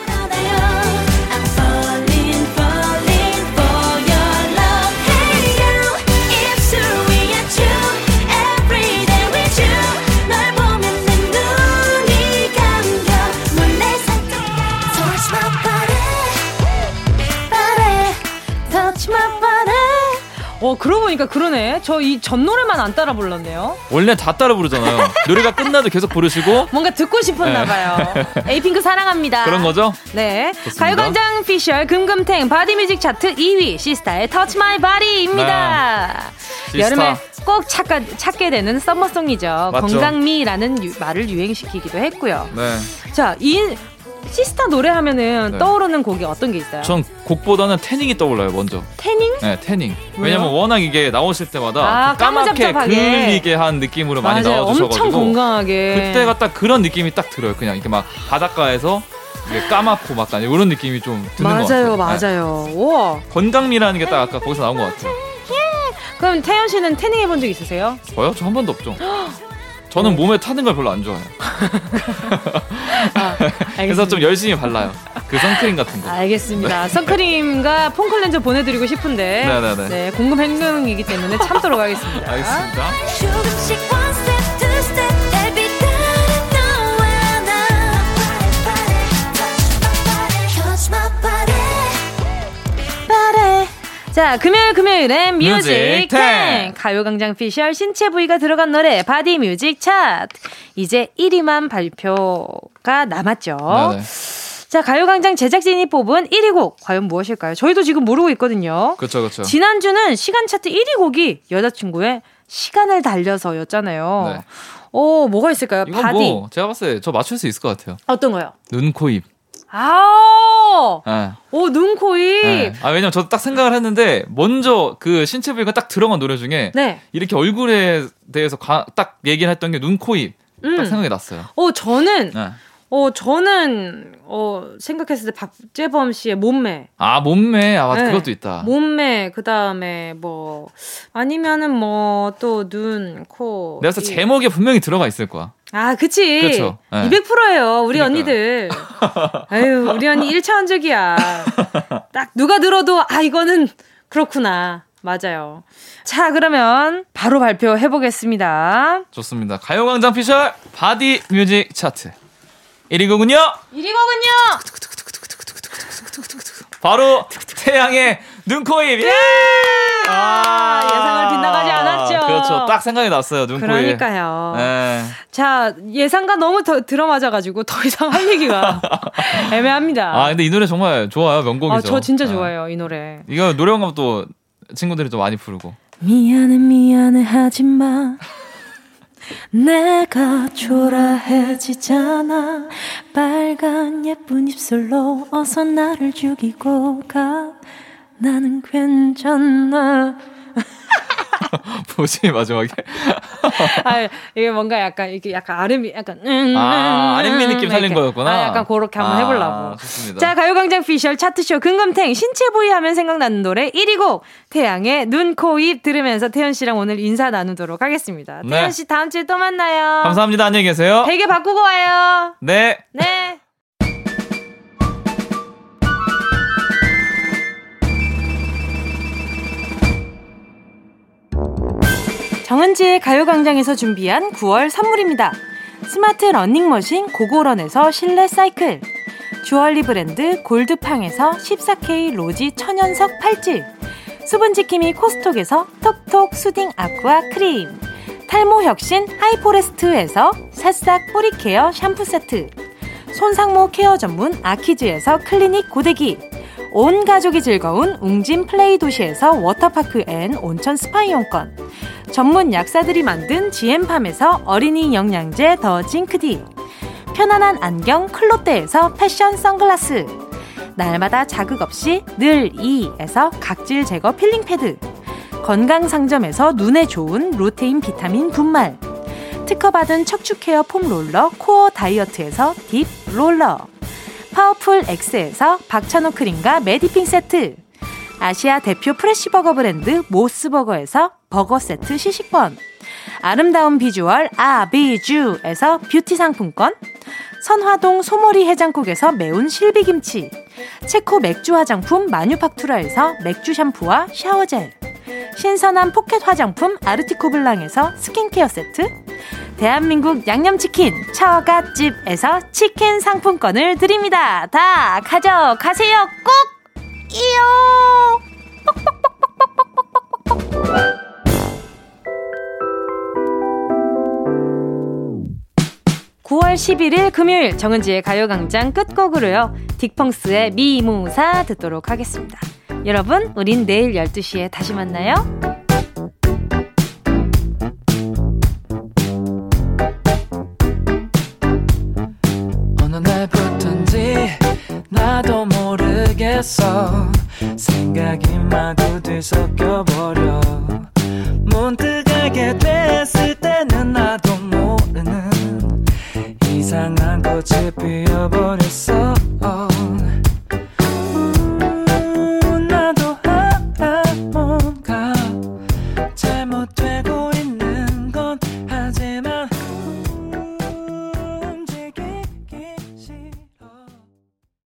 어, 그러고 보니까 그러네. 저 이 전 노래만 안 따라 불렀네요. 원래 다 따라 부르잖아요. 노래가 끝나도 계속 부르시고 뭔가 듣고 싶었나 네. 봐요. 에이핑크 사랑합니다. 그런 거죠? 네. 가요광장 피셜 금금탱 바디뮤직 차트 2위 시스타의 My Body입니다. 네. 여름에. 꼭 찾가, 찾게 되는 summer song이죠. 맞죠. 건강미라는 유- 말을 유행시키기도 했고요. 네. 자, 이 시스타 노래하면은 네. 떠오르는 곡이 어떤 게 있어요? 전 곡보다는 태닝이 떠올라요, 먼저. 태닝? 네, 태닝. 왜요? 왜냐면 워낙 이게 나오실 때마다 아, 그 까맣게. 그을리게 한 느낌으로 많이 맞아요. 나와주셔가지고 엄청 건강하게. 그때가 딱 그런 느낌이 딱 들어요. 그냥 이게 막 바닷가에서 이게 까맣고 막 이런 느낌이 좀 드는 것 맞아요, 같아요. 네. 맞아요. 우와. 건강미라는 게 딱 아까 거기서 나온 것 같아요. 그럼 태연 씨는 태닝 해본 적 있으세요? 저요? 저 한 번도 없죠. 저는 몸에 타는 걸 별로 안 좋아해요. 아, 그래서 좀 열심히 발라요. 그 선크림 같은 거. 알겠습니다. 선크림과 폼클렌저 보내드리고 싶은데 네네네. 네, 공급 행동이기 때문에 참도록 하겠습니다. 알겠습니다. 자, 금요일 금요일엔 뮤직 탱 탱. 가요광장 피셜 신체 부위가 들어간 노래 바디 뮤직 차트 이제 1위만 발표가 남았죠. 네네. 자, 가요광장 제작진이 뽑은 1위 곡 과연 무엇일까요? 저희도 지금 모르고 있거든요. 그렇죠, 그렇죠. 지난주는 시간 차트 1위 곡이 여자친구의 시간을 달려서였잖아요. 네. 오, 뭐가 있을까요? 이건 바디. 뭐 제가 봤을 때 저 맞출 수 있을 것 같아요. 어떤 거요? 눈, 코, 입. 아, 네. 오, 눈, 코, 입. 네. 아, 왜냐면 저도 딱 생각을 했는데, 먼저 그 신체 부위가 딱 들어간 노래 중에, 네. 이렇게 얼굴에 대해서 가- 딱 얘기를 했던 게 눈, 코, 입. 딱 음. 생각이 났어요. 어, 저는, 네. 어, 저는, 어, 생각했을 때 박재범 씨의 몸매. 아, 몸매. 아, 맞아. 네. 그것도 있다. 몸매, 그 다음에 뭐, 아니면은 뭐, 또 눈, 코. 내가 봤을 때 입. 제목에 분명히 들어가 있을 거야. 아, 그치. 네. 200%예요, 우리 그러니까요. 언니들. 아유, 우리 언니 1차원적이야. 딱 누가 들어도, 아, 이거는 그렇구나. 맞아요. 자, 그러면 바로 발표해 보겠습니다. 좋습니다. 가요광장 피셜 바디 뮤직 차트. 1위 곡은요? 1위 곡은요! 바로 태양의 눈, 코, 입. 예! 아, 예상을 빗나가지 않았죠. 그렇죠. 딱 생각이 났어요. 눈, 코, 입. 그러니까요. 네. 자, 예상과 너무 더 들어맞아가지고 더 이상 할 얘기가 애매합니다. 아, 근데 이 노래 정말 좋아요. 명곡이죠. 아, 저 진짜 네. 좋아해요, 이 노래. 이거 노래방 가면 또 친구들이 또 많이 부르고. 미안해 미안해 하지 마 내가 초라해지잖아 빨간 예쁜 입술로 어서 나를 죽이고 가 나는 괜찮아 뭐지, 마지막에? 아 이게 뭔가 약간 이게 약간 아름이 약간 음, 아, 음, 아린미 느낌 살린. 거였구나. 아, 약간 그렇게 한번 아, 해보려고 좋습니다. 자 가요광장 피셜 차트쇼 금금탱 신체 부위 하면 생각나는 노래 1위 곡 태양의 눈, 코, 입 들으면서 태연 씨랑 오늘 인사 나누도록 하겠습니다 네. 태연 씨 다음 주에 또 만나요 감사합니다. 안녕히 계세요. 베개 바꾸고 와요 네. 네. 정은지의 가요광장에서 준비한 9월 선물입니다. 스마트 러닝머신 고고런에서 실내 사이클. 주얼리 브랜드 골드팡에서 14K 로지 천연석 팔찌. 수분지킴이 코스톡에서 톡톡 soothing aqua 크림. 탈모 혁신 하이포레스트에서 새싹 뿌리 케어 샴푸 세트. 손상모 케어 전문 아키즈에서 클리닉 고데기. 온 가족이 즐거운 웅진 플레이 도시에서 워터파크 and 온천 스파 이용권. 전문 약사들이 만든 지엠팜에서 어린이 영양제 더 징크디. 편안한 안경 클로떼에서 패션 선글라스. 날마다 자극 없이 늘 이에서 각질 제거 필링 패드. 건강 상점에서 눈에 좋은 루테인 비타민 분말. 특허받은 척추 케어 foam roller 코어 다이어트에서 deep roller. 파워풀 X에서 박찬호 크림과 메디핑 세트. 아시아 대표 fresh버거 브랜드 모스버거에서 버거 세트 시식권. 아름다운 비주얼 아비주에서 뷰티 상품권. 선화동 소머리 해장국에서 매운 실비김치. 체코 맥주 화장품 마뉴팍투라에서 맥주 샴푸와 샤워젤. 신선한 포켓 화장품 아르티코 블랑에서 스킨케어 세트. 대한민국 양념치킨 처갓집에서 치킨 상품권을 드립니다. 다 가져가세요. 꼭! 이요! 9월 11일 금요일 정은지의 가요광장 끝곡으로요. 딕펑스의 미무사 듣도록 하겠습니다. 여러분, 우린 내일 12시에 다시 만나요. 나도 생각이 마구 뒤섞여버려 문득 알게 됐을 이상한 꽃이 피어버렸어